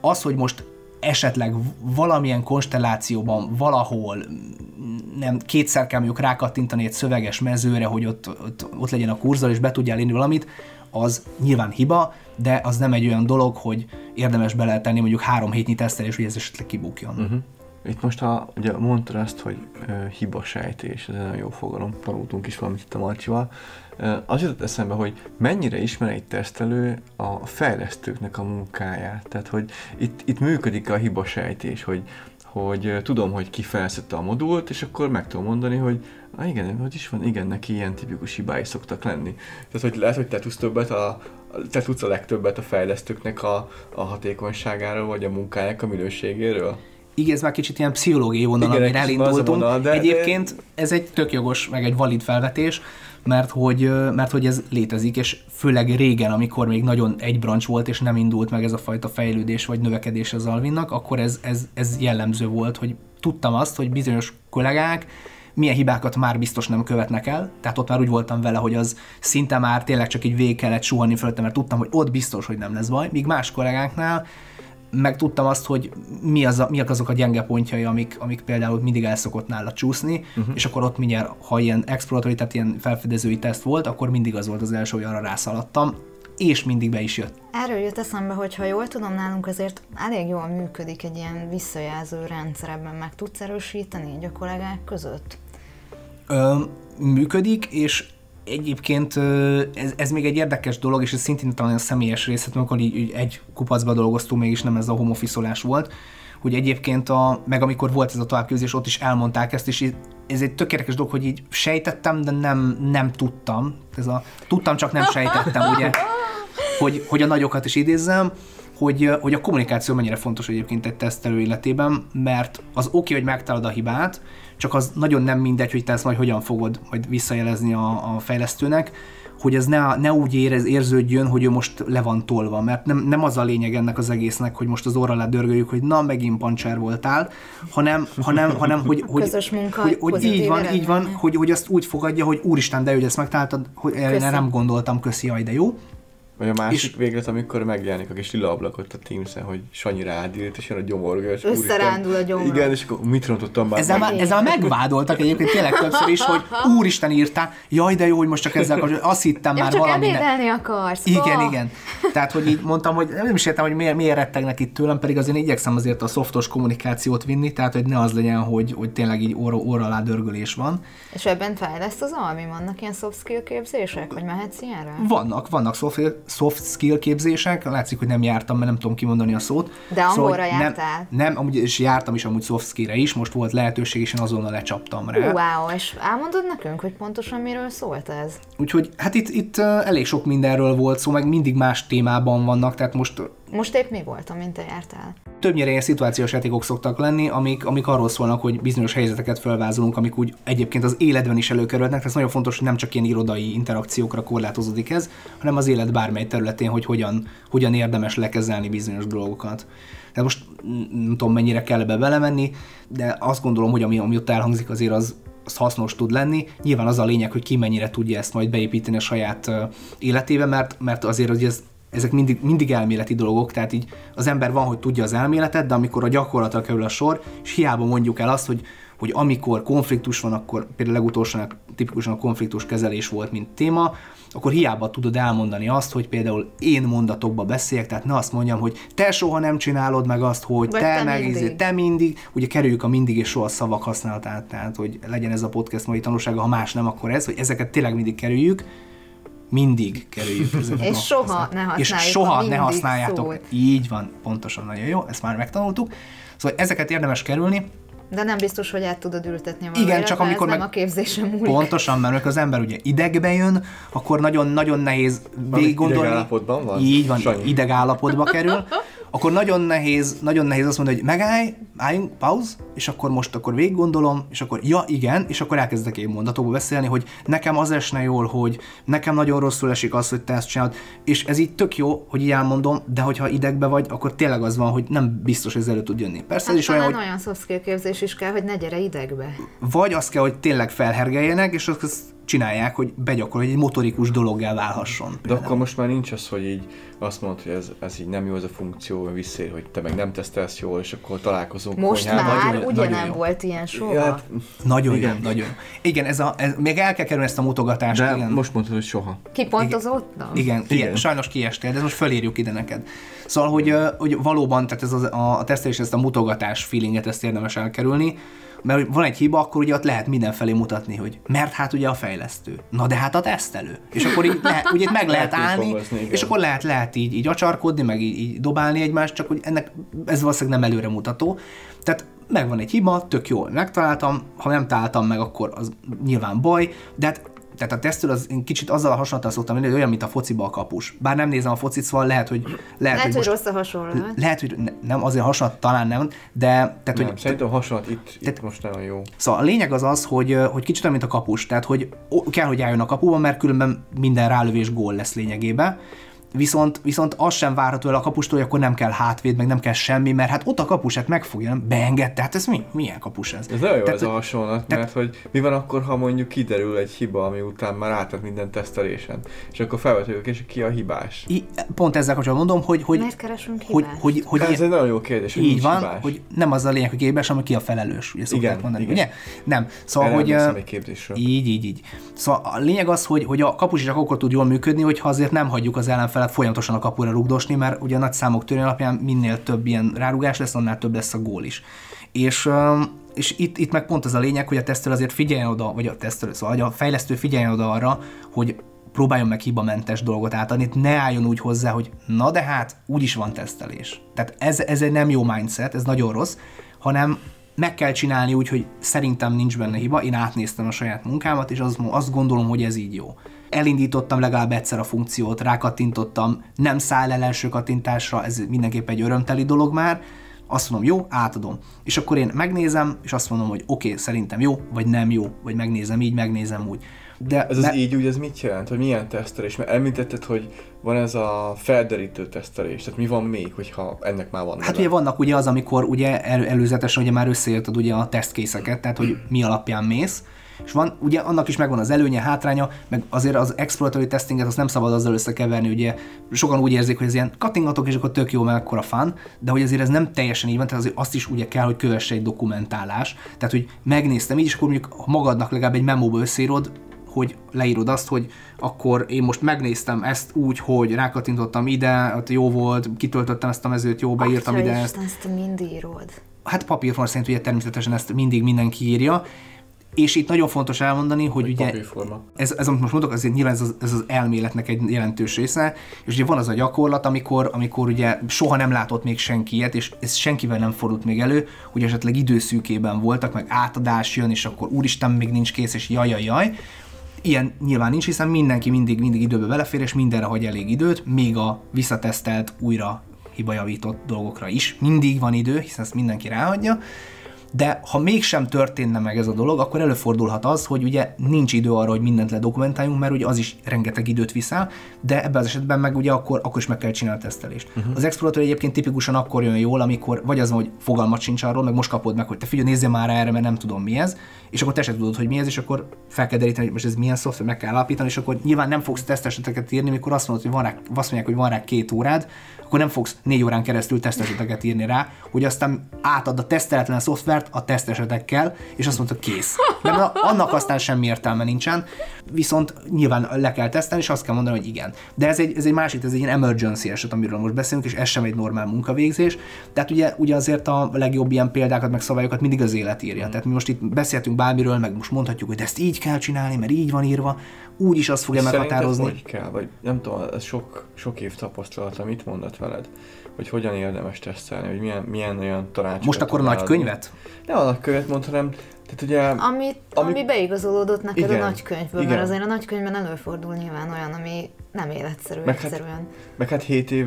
Az, hogy most esetleg valamilyen konstellációban valahol mm, nem kétszer kell mondjuk rákattintani egy szöveges mezőre, hogy ott, ott, ott legyen a kurzor, és be tudjál írni valamit, az nyilván hiba, de az nem egy olyan dolog, hogy érdemes beletenni mondjuk három hétnyi tesztelés, hogy ez esetleg kibukjon. Uh-huh. Itt most a, ugye mondtad azt, hogy ö, hibasejtés, ez egy nagyon jó fogalom, tanultunk is valamit itt a Marcsival. Ö, az jutott eszembe, hogy mennyire ismer egy tesztelő a fejlesztőknek a munkáját. Tehát, hogy itt, itt működik a hibasejtés, hogy, hogy ö, tudom, hogy ki a modult, és akkor meg tudom mondani, hogy ah, igen, hogy is van, igen, neki ilyen tipikus hibái szoktak lenni. Tehát, hogy lehet, hogy te tudsz többet a, te tudsz a legtöbbet a fejlesztőknek a, a hatékonyságáról, vagy a munkájának a minőségéről? Igen, ez már kicsit ilyen pszichológiai vonal, amire elindultunk. vonal, de- Egyébként ez egy tök jogos, meg egy valid felvetés, mert hogy, mert hogy ez létezik, és főleg régen, amikor még nagyon egy brancs volt, és nem indult meg ez a fajta fejlődés vagy növekedés az Alvinnak, akkor ez, ez, ez jellemző volt, hogy tudtam azt, hogy bizonyos kollégák milyen hibákat már biztos nem követnek el, tehát ott már úgy voltam vele, hogy az szinte már tényleg csak így végig kellett suhanni fölöttem, mert tudtam, hogy ott biztos, hogy nem lesz baj, míg más kollégáknál meg tudtam azt, hogy mi az a, miak azok a gyenge pontjai, amik, amik például mindig el szokott nála csúszni, uh-huh. és akkor ott mindjárt, ha ilyen exploratory, tehát ilyen felfedezői teszt volt, akkor mindig az volt az első, hogy arra rászaladtam, és mindig be is jött. Erről jut eszembe, hogy ha jól tudom, nálunk azért elég jól működik egy ilyen visszajelző rendszer, ebben meg tudsz erősíteni így a kollégák között? Ö, működik, és egyébként ez, ez még egy érdekes dolog, és ez szintén talán a személyes rész, hát amikor így, egy kupacba dolgoztunk, mégis nem ez a home office-olás volt, hogy egyébként, a, meg amikor volt ez a továbbképzés, ott is elmondták ezt, és ez egy tök érdekes dolog, hogy így sejtettem, de nem, nem tudtam. Ez a, tudtam, csak nem sejtettem, ugye, hogy, hogy a nagyokat is idézzem, hogy, hogy a kommunikáció mennyire fontos egyébként egy tesztelő életében, mert az oké, hogy megtalálod a hibát, csak az nagyon nem mindegy, hogy te ezt majd hogyan fogod majd visszajelezni a, a fejlesztőnek, hogy ez ne, ne úgy érez, érződjön, hogy ő most le van tolva, mert nem, nem az a lényeg ennek az egésznek, hogy most az orra alá dörgöljük, hogy na, megint pancser voltál, hanem, hanem, hanem hogy, hogy, közös munka hogy, hogy így van, így van, hogy, hogy azt úgy fogadja, hogy úristen, de hogy ezt megtaláltad, hogy erre nem gondoltam, köszi, jaj, de jó Vagy a másik és... véglet, amikor megjelenik a kis lila ablakot a teams hogy Sanyi rádírt, és jön a gyomorga, és Összerándul a gyomorga. Igen, és akkor mit rontottam már? Ezzel, már, ezzel megvádoltak egyébként tényleg többször is, hogy úristen írtál, jaj, de jó, hogy most csak ezzel kapcsolatban, azt hittem Én már csak valami. ebédelni akarsz. Igen, oh. igen. Tehát, hogy így mondtam, hogy nem is értem, hogy miért, miért rettegnek itt tőlem, pedig azért igyekszem azért a szoftos kommunikációt vinni, tehát, hogy ne az legyen, hogy, hogy tényleg így óra, óra alá dörgölés van. És ebben fejleszt az Almi? Vannak ilyen soft skill képzések, vagy mehetsz ilyenre? Vannak, vannak soft, soft skill képzések, látszik, hogy nem jártam, mert nem tudom kimondani a szót. De angolra szóval jártál? Nem, nem, amúgy, és jártam is amúgy soft skillre is, most volt lehetőség, és én azonnal lecsaptam rá. Wow, és elmondod nekünk, hogy pontosan miről szólt ez? Úgyhogy hát itt, itt elég sok mindenről volt szó, meg mindig más témában vannak, tehát most most épp mi volt, amint te jártál? Többnyire ilyen szituációs játékok szoktak lenni, amik, amik arról szólnak, hogy bizonyos helyzeteket felvázolunk, amik úgy egyébként az életben is előkerülnek. Ez nagyon fontos, hogy nem csak ilyen irodai interakciókra korlátozódik ez, hanem az élet bármely területén, hogy hogyan, hogyan érdemes lekezelni bizonyos dolgokat. De most nem tudom, mennyire kell ebbe belemenni, de azt gondolom, hogy ami, ami ott elhangzik, azért az, az hasznos tud lenni. Nyilván az a lényeg, hogy ki mennyire tudja ezt majd beépíteni a saját életébe, mert, mert azért hogy ez ezek mindig, mindig elméleti dolgok, tehát így az ember van, hogy tudja az elméletet, de amikor a gyakorlatra kerül a sor, és hiába mondjuk el azt, hogy hogy amikor konfliktus van, akkor például legutolsóan tipikusan a konfliktus kezelés volt, mint téma, akkor hiába tudod elmondani azt, hogy például én mondatokba beszéljek, tehát ne azt mondjam, hogy te soha nem csinálod meg azt, hogy Vagy te, te meg mindig. Izé, te mindig, ugye kerüljük a mindig és soha szavak használatát, tehát hogy legyen ez a podcast mai tanulsága, ha más nem, akkor ez, hogy ezeket tényleg mindig kerüljük, mindig kerüljük ezeket És soha ne használjuk És soha ne használjátok. Szót. Így van, pontosan nagyon jó, ezt már megtanultuk. Szóval ezeket érdemes kerülni, de nem biztos, hogy át tudod ültetni a Igen, csak amikor meg... a képzésem múlik. Pontosan, mert az ember ugye idegbe jön, akkor nagyon-nagyon nehéz végig gondolni. Idegállapotban van? Így van, Sanyi. idegállapotba kerül. akkor nagyon nehéz, nagyon nehéz azt mondani, hogy megállj, álljunk, pauz, és akkor most akkor végig gondolom, és akkor ja, igen, és akkor elkezdek én mondatokba beszélni, hogy nekem az esne jól, hogy nekem nagyon rosszul esik az, hogy te ezt csinálod, és ez így tök jó, hogy így elmondom, de hogyha idegbe vagy, akkor tényleg az van, hogy nem biztos, hogy ez elő tud jönni. Persze hát ez is olyan, hogy... olyan soft képzés is kell, hogy ne gyere idegbe. Vagy az kell, hogy tényleg felhergeljenek, és az csinálják, hogy begyakorol, hogy egy motorikus dologgá válhasson. De akkor most már nincs az, hogy így azt mondod, hogy ez, ez így nem jó ez a funkció, visszér, hogy te meg nem tesztelsz jól, és akkor találkozunk. Most konyhán. már nagyon, ugye nagyon jó. volt ilyen soha? Ja, hát, nagyon igen. jó, nagyon Igen, ez a, ez, még el kell kerülni ezt a mutogatást. De igen. most mondtad, hogy soha. Kipontozottam? Igen, igen, igen. sajnos kiestél, de most felírjuk ide neked. Szóval, hogy, hogy valóban, tehát ez az, a, a tesztelés, ezt a mutogatás feelinget, ezt érdemes elkerülni mert van egy hiba, akkor ugye ott lehet mindenfelé mutatni, hogy mert hát ugye a fejlesztő. Na de hát a tesztelő. És akkor így lehet, ugye meg lehet, állni, és akkor lehet, lehet így, így acsarkodni, meg így, így dobálni egymást, csak hogy ennek ez valószínűleg nem előre mutató. Tehát megvan egy hiba, tök jól megtaláltam, ha nem találtam meg, akkor az nyilván baj, de hát tehát a tesztől az én kicsit azzal a hasonlattal szoktam menni, hogy olyan, mint a fociba a kapus. Bár nem nézem a focit, szóval lehet, hogy... Lehet, lehet hogy, hogy rossz a hasonlat. Lehet, hogy ne, nem, azért hasonlat talán nem, de... Tehát, nem, hogy, szerintem a hasonlat itt, tehát, itt most nagyon jó. Szóval a lényeg az az, hogy, hogy kicsit olyan, mint a kapus. Tehát, hogy kell, hogy álljon a kapuban, mert különben minden rálövés gól lesz lényegében viszont, viszont az sem várható el a kapustól, hogy akkor nem kell hátvéd, meg nem kell semmi, mert hát ott a kapusát megfogja, nem beengedte, hát ez mi? Milyen kapus ez? Ez nagyon jó tehát, ez a hasonlat, tehát, mert hogy mi van akkor, ha mondjuk kiderül egy hiba, ami után már átad minden tesztelésen, és akkor felvetődik, és ki a hibás? I, pont ezzel kapcsolatban mondom, hogy... hogy Miért keresünk hogy, hogy, hogy, Ez egy nagyon jó kérdés, hogy így van, hibás. hogy nem az a lényeg, hogy hibás, hanem ki a felelős, ugye igen, mondani, igen. ugye? Nem. Szóval, Erre hogy... Egy képzésről. Így, így, így. Szóval a lényeg az, hogy, hogy a kapus csak akkor tud jól működni, hogyha azért nem hagyjuk az ellenfelet folyamatosan a kapura rugdosni, mert ugye a nagy számok törvény alapján minél több ilyen rárugás lesz, annál több lesz a gól is. És és itt, itt meg pont az a lényeg, hogy a tesztől azért figyeljen oda, vagy a tesztől, szóval a fejlesztő figyeljen oda arra, hogy próbáljon meg hibamentes dolgot átadni, ne álljon úgy hozzá, hogy na de hát, úgyis van tesztelés. Tehát ez, ez egy nem jó mindset, ez nagyon rossz, hanem meg kell csinálni úgy, hogy szerintem nincs benne hiba, én átnéztem a saját munkámat, és azt, azt gondolom, hogy ez így jó elindítottam legalább egyszer a funkciót, rákattintottam, nem száll el első kattintásra, ez mindenképp egy örömteli dolog már, azt mondom, jó, átadom. És akkor én megnézem, és azt mondom, hogy oké, okay, szerintem jó, vagy nem jó, vagy megnézem így, megnézem úgy. De ez az így úgy, ez mit jelent? Hogy milyen tesztelés? Mert említetted, hogy van ez a felderítő tesztelés. Tehát mi van még, hogyha ennek már van? Hát neve? ugye vannak ugye az, amikor ugye el, előzetesen ugye már összeérted ugye a tesztkészeket, tehát hogy mi alapján mész, És van, ugye annak is megvan az előnye, hátránya, meg azért az exploratory testinget azt nem szabad azzal összekeverni, ugye sokan úgy érzik, hogy ez ilyen kattingatok, és akkor tök jó, mert akkor a fan, de hogy azért ez nem teljesen így van, tehát azért azt is ugye kell, hogy kövesse egy dokumentálás. Tehát, hogy megnéztem így, és akkor mondjuk magadnak legalább egy memóba összeírod, hogy leírod azt, hogy akkor én most megnéztem ezt úgy, hogy rákattintottam ide, ott jó volt, kitöltöttem ezt a mezőt, jó, beírtam Atya ide Isten, ezt. ezt mind írod. Hát papírforma szerint ugye természetesen ezt mindig mindenki írja, és itt nagyon fontos elmondani, hogy ugye Papírforma. ez, ez, amit most mondok, azért nyilván ez az, ez az elméletnek egy jelentős része, és ugye van az a gyakorlat, amikor, amikor ugye soha nem látott még senki ilyet, és ez senkivel nem fordult még elő, hogy esetleg időszűkében voltak, meg átadás jön, és akkor úristen, még nincs kész, és jaj, jaj, jaj. Ilyen nyilván nincs, hiszen mindenki mindig, mindig időbe belefér, és mindenre hagy elég időt, még a visszatesztelt, újra hibajavított dolgokra is. Mindig van idő, hiszen ezt mindenki ráhagyja. De ha mégsem történne meg ez a dolog, akkor előfordulhat az, hogy ugye nincs idő arra, hogy mindent ledokumentáljunk, mert ugye az is rengeteg időt viszel, de ebben az esetben meg ugye akkor, akkor is meg kell csinálni a tesztelést. Uh-huh. Az Explorator egyébként tipikusan akkor jön jól, amikor vagy az hogy fogalmat sincs arról, meg most kapod meg, hogy te figyelj, nézzél már erre, mert nem tudom mi ez, és akkor te sem tudod, hogy mi ez, és akkor fel kell deríteni, hogy most ez milyen szoftver, meg kell állapítani, és akkor nyilván nem fogsz teszteseteket írni, mikor azt mondod, hogy van rá, azt mondják, hogy van rá két órád, akkor nem fogsz négy órán keresztül teszteseteket írni rá, hogy aztán átad a teszteletlen szoftvert a tesztesetekkel, és azt mondta kész. Na- annak aztán semmi értelme nincsen, viszont nyilván le kell tesztelni, és azt kell mondani, hogy igen. De ez egy, ez egy másik, ez egy ilyen emergency eset, amiről most beszélünk, és ez sem egy normál munkavégzés. Tehát ugye, ugye azért a legjobb ilyen példákat, meg szabályokat mindig az élet írja. Tehát mi most itt beszéltünk bármiről, meg most mondhatjuk, hogy de ezt így kell csinálni, mert így van írva, úgy is azt fogja Szerinted meghatározni. hogy kell? Vagy nem tudom, ez sok, sok év tapasztalata, mit mondott veled? Hogy hogyan érdemes tesztelni, hogy milyen, milyen olyan tanácsokat Most akkor nagy adni? könyvet? Nem a nagy könyvet mond, hanem tehát ugye Ami, Ami- ami beigazolódott neked Igen, a nagykönyvből, igen. mert azért a nagykönyvben előfordul nyilván olyan, ami nem életszerű Meg hát- egyszerűen. Meg hát 7 év,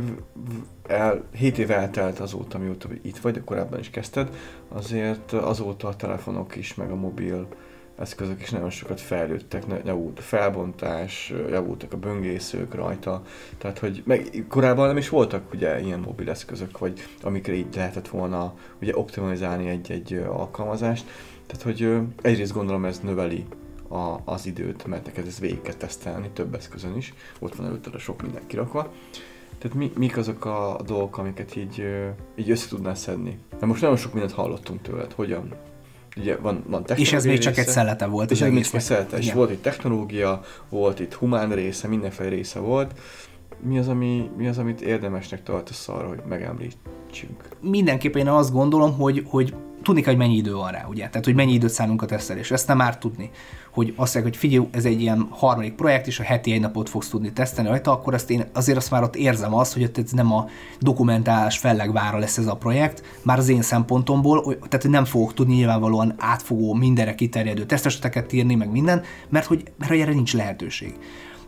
el, 7 év eltelt azóta, mióta itt vagy, de korábban is kezdted, azért azóta a telefonok is, meg a mobil eszközök is nagyon sokat fejlődtek, javult a felbontás, javultak a böngészők rajta, tehát hogy meg korábban nem is voltak ugye ilyen mobil eszközök, vagy amikre így lehetett volna ugye optimalizálni egy-egy alkalmazást, tehát hogy egyrészt gondolom ez növeli a, az időt, mert neked ez végig kell tesztelni több eszközön is, ott van előtted a sok minden kirakva, tehát mi, mik azok a dolgok, amiket így, így össze tudnál szedni? Mert most nagyon sok mindent hallottunk tőled, hogyan? Ugye van, van És ez még csak egy része, szelete volt. És ez még csak szelete. És volt itt technológia, volt itt humán része, mindenféle része volt. Mi az, ami, mi az amit érdemesnek tartasz arra, hogy megemlítsünk? mindenképpen én azt gondolom, hogy, hogy tudni kell, hogy mennyi idő van rá, ugye? Tehát, hogy mennyi időt szánunk a tesztelésre. Ezt nem már tudni. Hogy azt mondják, hogy figyelj, ez egy ilyen harmadik projekt, és a heti egy napot fogsz tudni tesztelni rajta, akkor azt én azért azt már ott érzem azt, hogy ez nem a dokumentálás fellegvára lesz ez a projekt, már az én szempontomból, tehát nem fogok tudni nyilvánvalóan átfogó, mindenre kiterjedő teszteseteket írni, meg minden, mert hogy, mert hogy erre nincs lehetőség.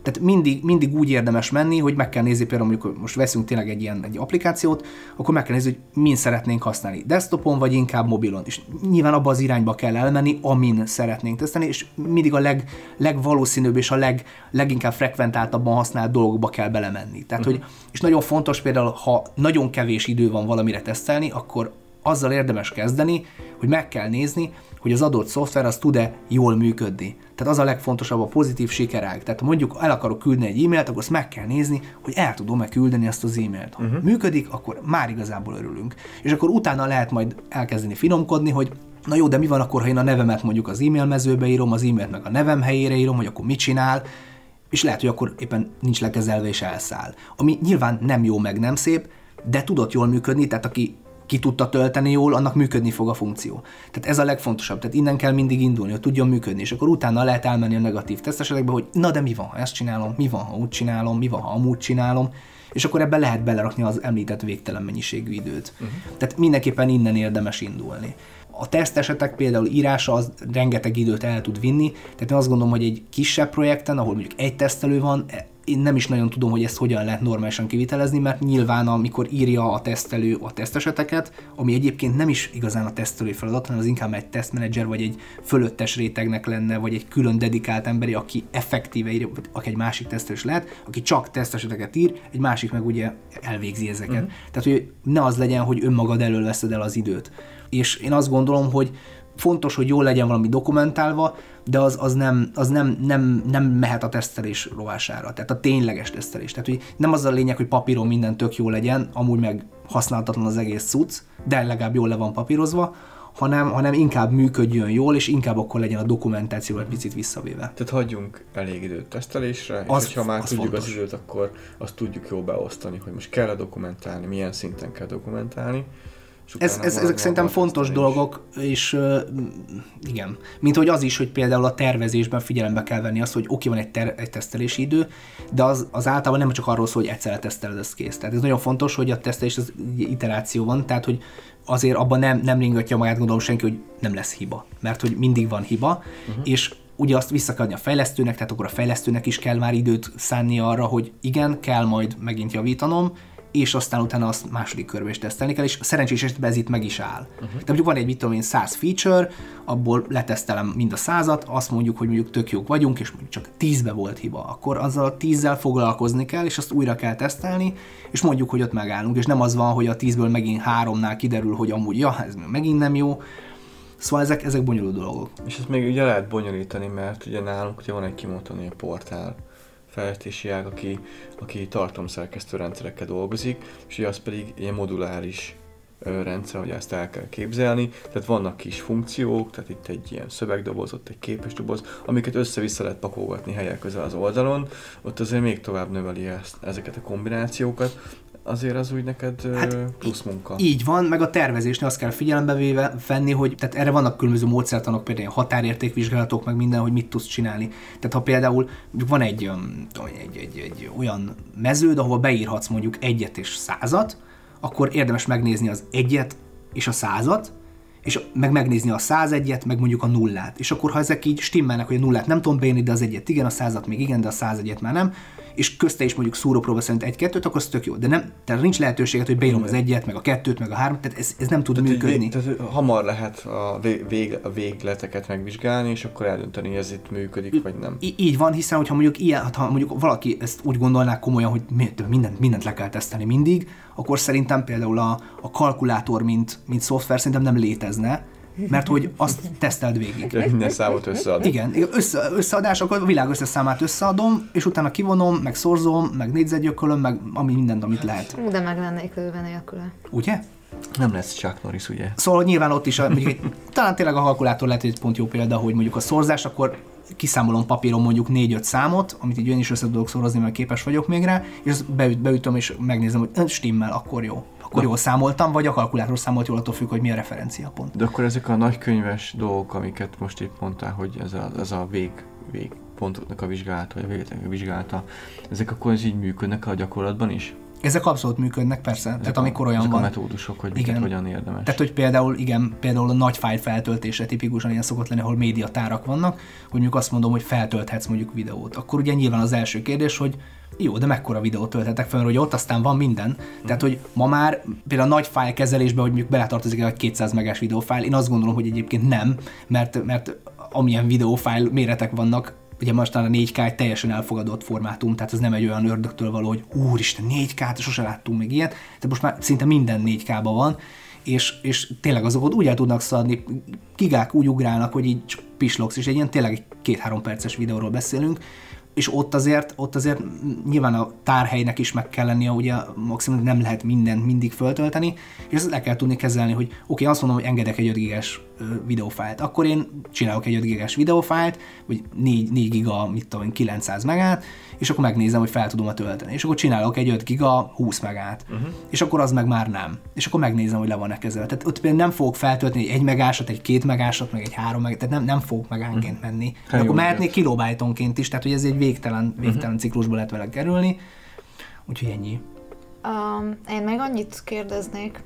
Tehát mindig, mindig úgy érdemes menni, hogy meg kell nézni, például mondjuk most veszünk tényleg egy ilyen egy applikációt, akkor meg kell nézni, hogy min szeretnénk használni. Desktopon vagy inkább mobilon. És nyilván abba az irányba kell elmenni, amin szeretnénk tesztelni, és mindig a leg, legvalószínűbb és a leg, leginkább frekventáltabban használt dolgokba kell belemenni. Tehát, uh-huh. hogy, és nagyon fontos például, ha nagyon kevés idő van valamire tesztelni, akkor azzal érdemes kezdeni, hogy meg kell nézni, hogy az adott szoftver az tud-e jól működni. Tehát az a legfontosabb a pozitív sikerág. Tehát ha mondjuk el akarok küldeni egy e-mailt, akkor azt meg kell nézni, hogy el tudom-e küldeni ezt az e-mailt. Ha uh-huh. működik, akkor már igazából örülünk. És akkor utána lehet majd elkezdeni finomkodni, hogy na jó, de mi van akkor, ha én a nevemet mondjuk az e-mail mezőbe írom, az e-mailt meg a nevem helyére írom, hogy akkor mit csinál, és lehet, hogy akkor éppen nincs lekezelve és elszáll. Ami nyilván nem jó, meg nem szép, de tudott jól működni, tehát aki ki tudta tölteni jól, annak működni fog a funkció. Tehát ez a legfontosabb. Tehát innen kell mindig indulni, hogy tudjon működni, és akkor utána lehet elmenni a negatív tesztesetekbe, hogy na de mi van, ha ezt csinálom, mi van, ha úgy csinálom, mi van, ha amúgy csinálom, és akkor ebbe lehet belerakni az említett végtelen mennyiségű időt. Uh-huh. Tehát mindenképpen innen érdemes indulni. A tesztesetek például írása az rengeteg időt el tud vinni, tehát én azt gondolom, hogy egy kisebb projekten, ahol mondjuk egy tesztelő van, én nem is nagyon tudom, hogy ezt hogyan lehet normálisan kivitelezni, mert nyilván amikor írja a tesztelő a teszteseteket, ami egyébként nem is igazán a tesztelő feladat, hanem az inkább egy tesztmenedzser, vagy egy fölöttes rétegnek lenne, vagy egy külön dedikált emberi, aki effektíve ír, vagy aki egy másik tesztelő is lehet, aki csak teszteseteket ír, egy másik meg ugye elvégzi ezeket. Uh-huh. Tehát, hogy ne az legyen, hogy önmagad elől veszed el az időt. És én azt gondolom, hogy fontos, hogy jól legyen valami dokumentálva, de az, az, nem, az nem, nem, nem mehet a tesztelés rovására, tehát a tényleges tesztelés. Tehát, hogy nem az a lényeg, hogy papíron minden tök jó legyen, amúgy meg használhatatlan az egész cucc, de legalább jól le van papírozva, hanem, hanem inkább működjön jól, és inkább akkor legyen a dokumentáció egy picit visszavéve. Tehát hagyjunk elég időt tesztelésre, Az- és ha már az tudjuk fontos. az időt, akkor azt tudjuk jól beosztani, hogy most kell-e dokumentálni, milyen szinten kell dokumentálni. Ez, ez, ezek szerintem fontos tesztelés. dolgok, és uh, igen. Mint hogy az is, hogy például a tervezésben figyelembe kell venni azt, hogy oké, van egy, ter- egy tesztelési idő, de az, az általában nem csak arról szól, hogy egyszerre teszteled, ez kész. Tehát ez nagyon fontos, hogy a tesztelés az iteráció van, tehát hogy azért abban nem, nem ringatja magát gondolom senki, hogy nem lesz hiba. Mert hogy mindig van hiba, uh-huh. és ugye azt vissza kell adni a fejlesztőnek, tehát akkor a fejlesztőnek is kell már időt szánni arra, hogy igen, kell majd megint javítanom, és aztán utána azt második körbe is tesztelni kell, és szerencsés esetben ez itt meg is áll. Uh-huh. Tehát mondjuk van egy, mit tudom én, 100 feature, abból letesztelem mind a százat, azt mondjuk, hogy mondjuk tök jók vagyunk, és mondjuk csak 10-be volt hiba, akkor azzal a 10-zel foglalkozni kell, és azt újra kell tesztelni, és mondjuk, hogy ott megállunk, és nem az van, hogy a 10-ből megint háromnál kiderül, hogy amúgy, ja, ez megint nem jó, Szóval ezek, ezek bonyolult dolgok. És ezt még ugye lehet bonyolítani, mert ugye nálunk ugye van egy kimondani a portál fejlesztési ág, aki, aki tartalomszerkesztő rendszerekkel dolgozik, és az pedig ilyen moduláris rendszer, hogy ezt el kell képzelni. Tehát vannak kis funkciók, tehát itt egy ilyen szövegdoboz, ott egy képes doboz, amiket össze-vissza lehet pakolgatni helyek közel az oldalon, ott azért még tovább növeli ezt, ezeket a kombinációkat. Azért az úgy neked Hát plusz munka. Így van, meg a tervezésnél azt kell figyelembe véve venni, hogy tehát erre vannak különböző módszertanok, például határértékvizsgálatok, meg minden, hogy mit tudsz csinálni. Tehát ha például van egy, egy, egy, egy olyan meződ, ahova beírhatsz mondjuk egyet és százat, akkor érdemes megnézni az egyet és a százat, és meg megnézni a 101-et, meg mondjuk a nullát. És akkor, ha ezek így stimmelnek, hogy a nullát nem tudom beírni, de az egyet igen, a százat még igen, de a 101-et már nem, és közte is mondjuk szúrópróba szerint egy-kettőt, akkor az tök jó. De nem, tehát nincs lehetőséget, hogy beírom az egyet, meg a kettőt, meg a három, tehát ez, ez nem tud Tehát, működni. vég, tehát hamar lehet a, vég, a végleteket megvizsgálni, és akkor eldönteni, hogy ez itt működik, vagy nem. Í- így van, hiszen hogyha mondjuk ilyen, ha mondjuk valaki ezt úgy gondolná komolyan, hogy mi- mindent, mindent le kell tesztelni mindig, akkor szerintem például a, a kalkulátor, mint, mint szoftver szerintem nem létezne, mert hogy azt teszteld végig. De minden számot összead. Igen, össze, összeadás, akkor a világ összes számát összeadom, és utána kivonom, meg szorzom, meg négyzetgyökölöm, meg ami mindent, amit lehet. De meg lennék lőve nélküle. Ugye? Nem lesz Chuck Norris, ugye? Szóval nyilván ott is, a, mondjuk, talán tényleg a kalkulátor lehet, egy pont jó példa, hogy mondjuk a szorzás, akkor kiszámolom papíron mondjuk 4-5 számot, amit így én is össze tudok szorozni, mert képes vagyok még rá, és beüt, beütöm, és megnézem, hogy "Ö, stimmel, akkor jó. Akkor jól számoltam, vagy a kalkulátor számolt jól, attól függ, hogy mi a referenciapont. De akkor ezek a nagykönyves dolgok, amiket most itt mondtál, hogy ez a, ez a vég, végpontoknak a vizsgálata, vagy a végletnek a vizsgálata, ezek akkor ez így működnek a gyakorlatban is? Ezek abszolút működnek, persze. Ezek Tehát a, amikor olyan ezek van. a metódusok, hogy miket Igen. hogyan érdemes. Tehát, hogy például, igen, például a nagy fájl feltöltése tipikusan ilyen szokott lenni, ahol médiatárak vannak, hogy mondjuk azt mondom, hogy feltölthetsz mondjuk videót. Akkor ugye nyilván az első kérdés, hogy jó, de mekkora videót tölthetek fel, hogy ott aztán van minden. Tehát, hogy ma már például a nagy fájl kezelésbe, hogy mondjuk beletartozik egy 200 megás videófájl, én azt gondolom, hogy egyébként nem, mert, mert amilyen videófájl méretek vannak, ugye most a 4K egy teljesen elfogadott formátum, tehát ez nem egy olyan ördögtől való, hogy úristen, 4K-t, sose láttunk még ilyet, tehát most már szinte minden 4K-ban van, és, és tényleg azok ott úgy el tudnak szadni, gigák úgy ugrálnak, hogy így pislogsz, és egy ilyen tényleg egy két-három perces videóról beszélünk, és ott azért, ott azért nyilván a tárhelynek is meg kell lennie, ugye maximum nem lehet mindent mindig föltölteni, és ezt le kell tudni kezelni, hogy oké, okay, azt mondom, hogy engedek egy 5 gigás videófájlt, akkor én csinálok egy 5 gigás videófájlt, vagy 4, 4 giga, mit tudom én, 900 megát, és akkor megnézem, hogy fel tudom-e tölteni. És akkor csinálok egy 5 giga 20 megát. Uh-huh. És akkor az meg már nem. És akkor megnézem, hogy le van-e kezelve. Tehát ott például nem fogok feltölteni egy 1 megásat, egy 2 megásat, meg egy 3 megát, tehát nem, nem fogok megánként menni. De akkor mehetnék kilobájtonként is, tehát hogy ez egy végtelen, végtelen ciklusba lehet vele kerülni. Úgyhogy ennyi. Um, én még annyit kérdeznék,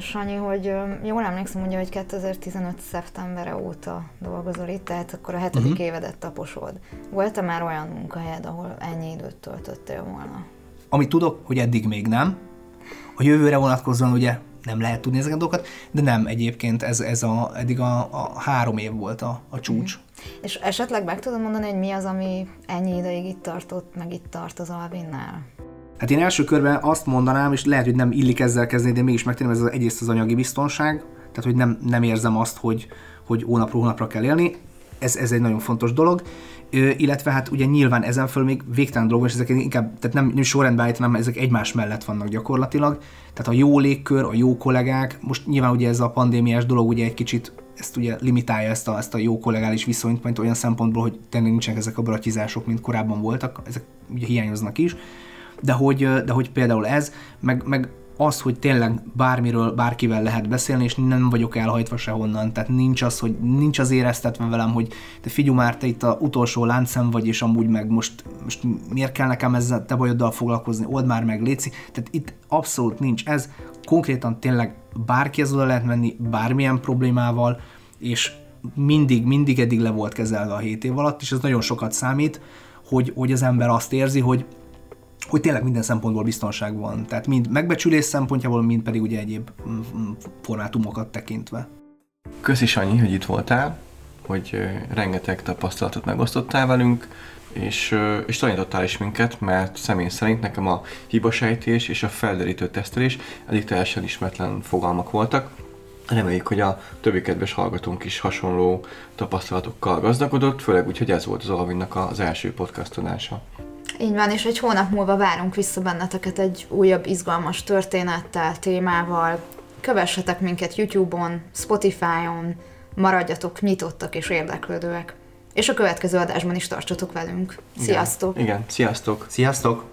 Sanyi, hogy jól emlékszem, ugye, hogy 2015. szeptembere óta dolgozol itt, tehát akkor a hetedik uh-huh. évedet taposod. Volt-e már olyan munkahelyed, ahol ennyi időt töltöttél volna? Amit tudok, hogy eddig még nem. A jövőre vonatkozóan ugye nem lehet tudni ezeket a dolgokat, de nem egyébként ez, ez a, eddig a, a három év volt a, a csúcs. És esetleg meg tudod mondani, hogy mi az, ami ennyi ideig itt tartott, meg itt tart az Alvinnál? Hát én első körben azt mondanám, és lehet, hogy nem illik ezzel kezdeni, de mégis megtenném, ez az egyrészt az anyagi biztonság, tehát hogy nem, nem érzem azt, hogy, hogy hónapról hónapra kell élni. Ez, ez egy nagyon fontos dolog. Ö, illetve hát ugye nyilván ezen föl még végtelen dolgok, és ezek inkább, tehát nem, nem sorrendben állítanám, ezek egymás mellett vannak gyakorlatilag. Tehát a jó légkör, a jó kollégák, most nyilván ugye ez a pandémiás dolog ugye egy kicsit ezt ugye limitálja ezt a, ezt a jó kollegális viszonyt, mert olyan szempontból, hogy tényleg nincsenek ezek a bratizások, mint korábban voltak, ezek ugye hiányoznak is, de hogy, de hogy például ez, meg, meg az, hogy tényleg bármiről, bárkivel lehet beszélni, és nem vagyok elhajtva sehonnan, tehát nincs az, hogy nincs az éreztetve velem, hogy te figyelj már, te itt a utolsó láncem vagy, és amúgy meg most, most miért kell nekem ezzel te bajoddal foglalkozni, old már meg, léci. Tehát itt abszolút nincs ez, konkrétan tényleg bárkihez oda lehet menni, bármilyen problémával, és mindig, mindig eddig le volt kezelve a 7 év alatt, és ez nagyon sokat számít, hogy, hogy az ember azt érzi, hogy hogy tényleg minden szempontból biztonság van. Tehát mind megbecsülés szempontjából, mind pedig ugye egyéb mm, mm, formátumokat tekintve. Köszi Sanyi, hogy itt voltál, hogy rengeteg tapasztalatot megosztottál velünk, és, és tanítottál is minket, mert személy szerint nekem a hibasejtés és a felderítő tesztelés eddig teljesen ismeretlen fogalmak voltak. Reméljük, hogy a többi kedves hallgatónk is hasonló tapasztalatokkal gazdagodott, főleg úgy, hogy ez volt az Alvinnak az első podcast adása. Így van, és egy hónap múlva várunk vissza benneteket egy újabb izgalmas történettel, témával. Kövessetek minket YouTube-on, Spotify-on, maradjatok nyitottak és érdeklődőek. És a következő adásban is tartsatok velünk. Sziasztok! Igen, igen. sziasztok! Sziasztok!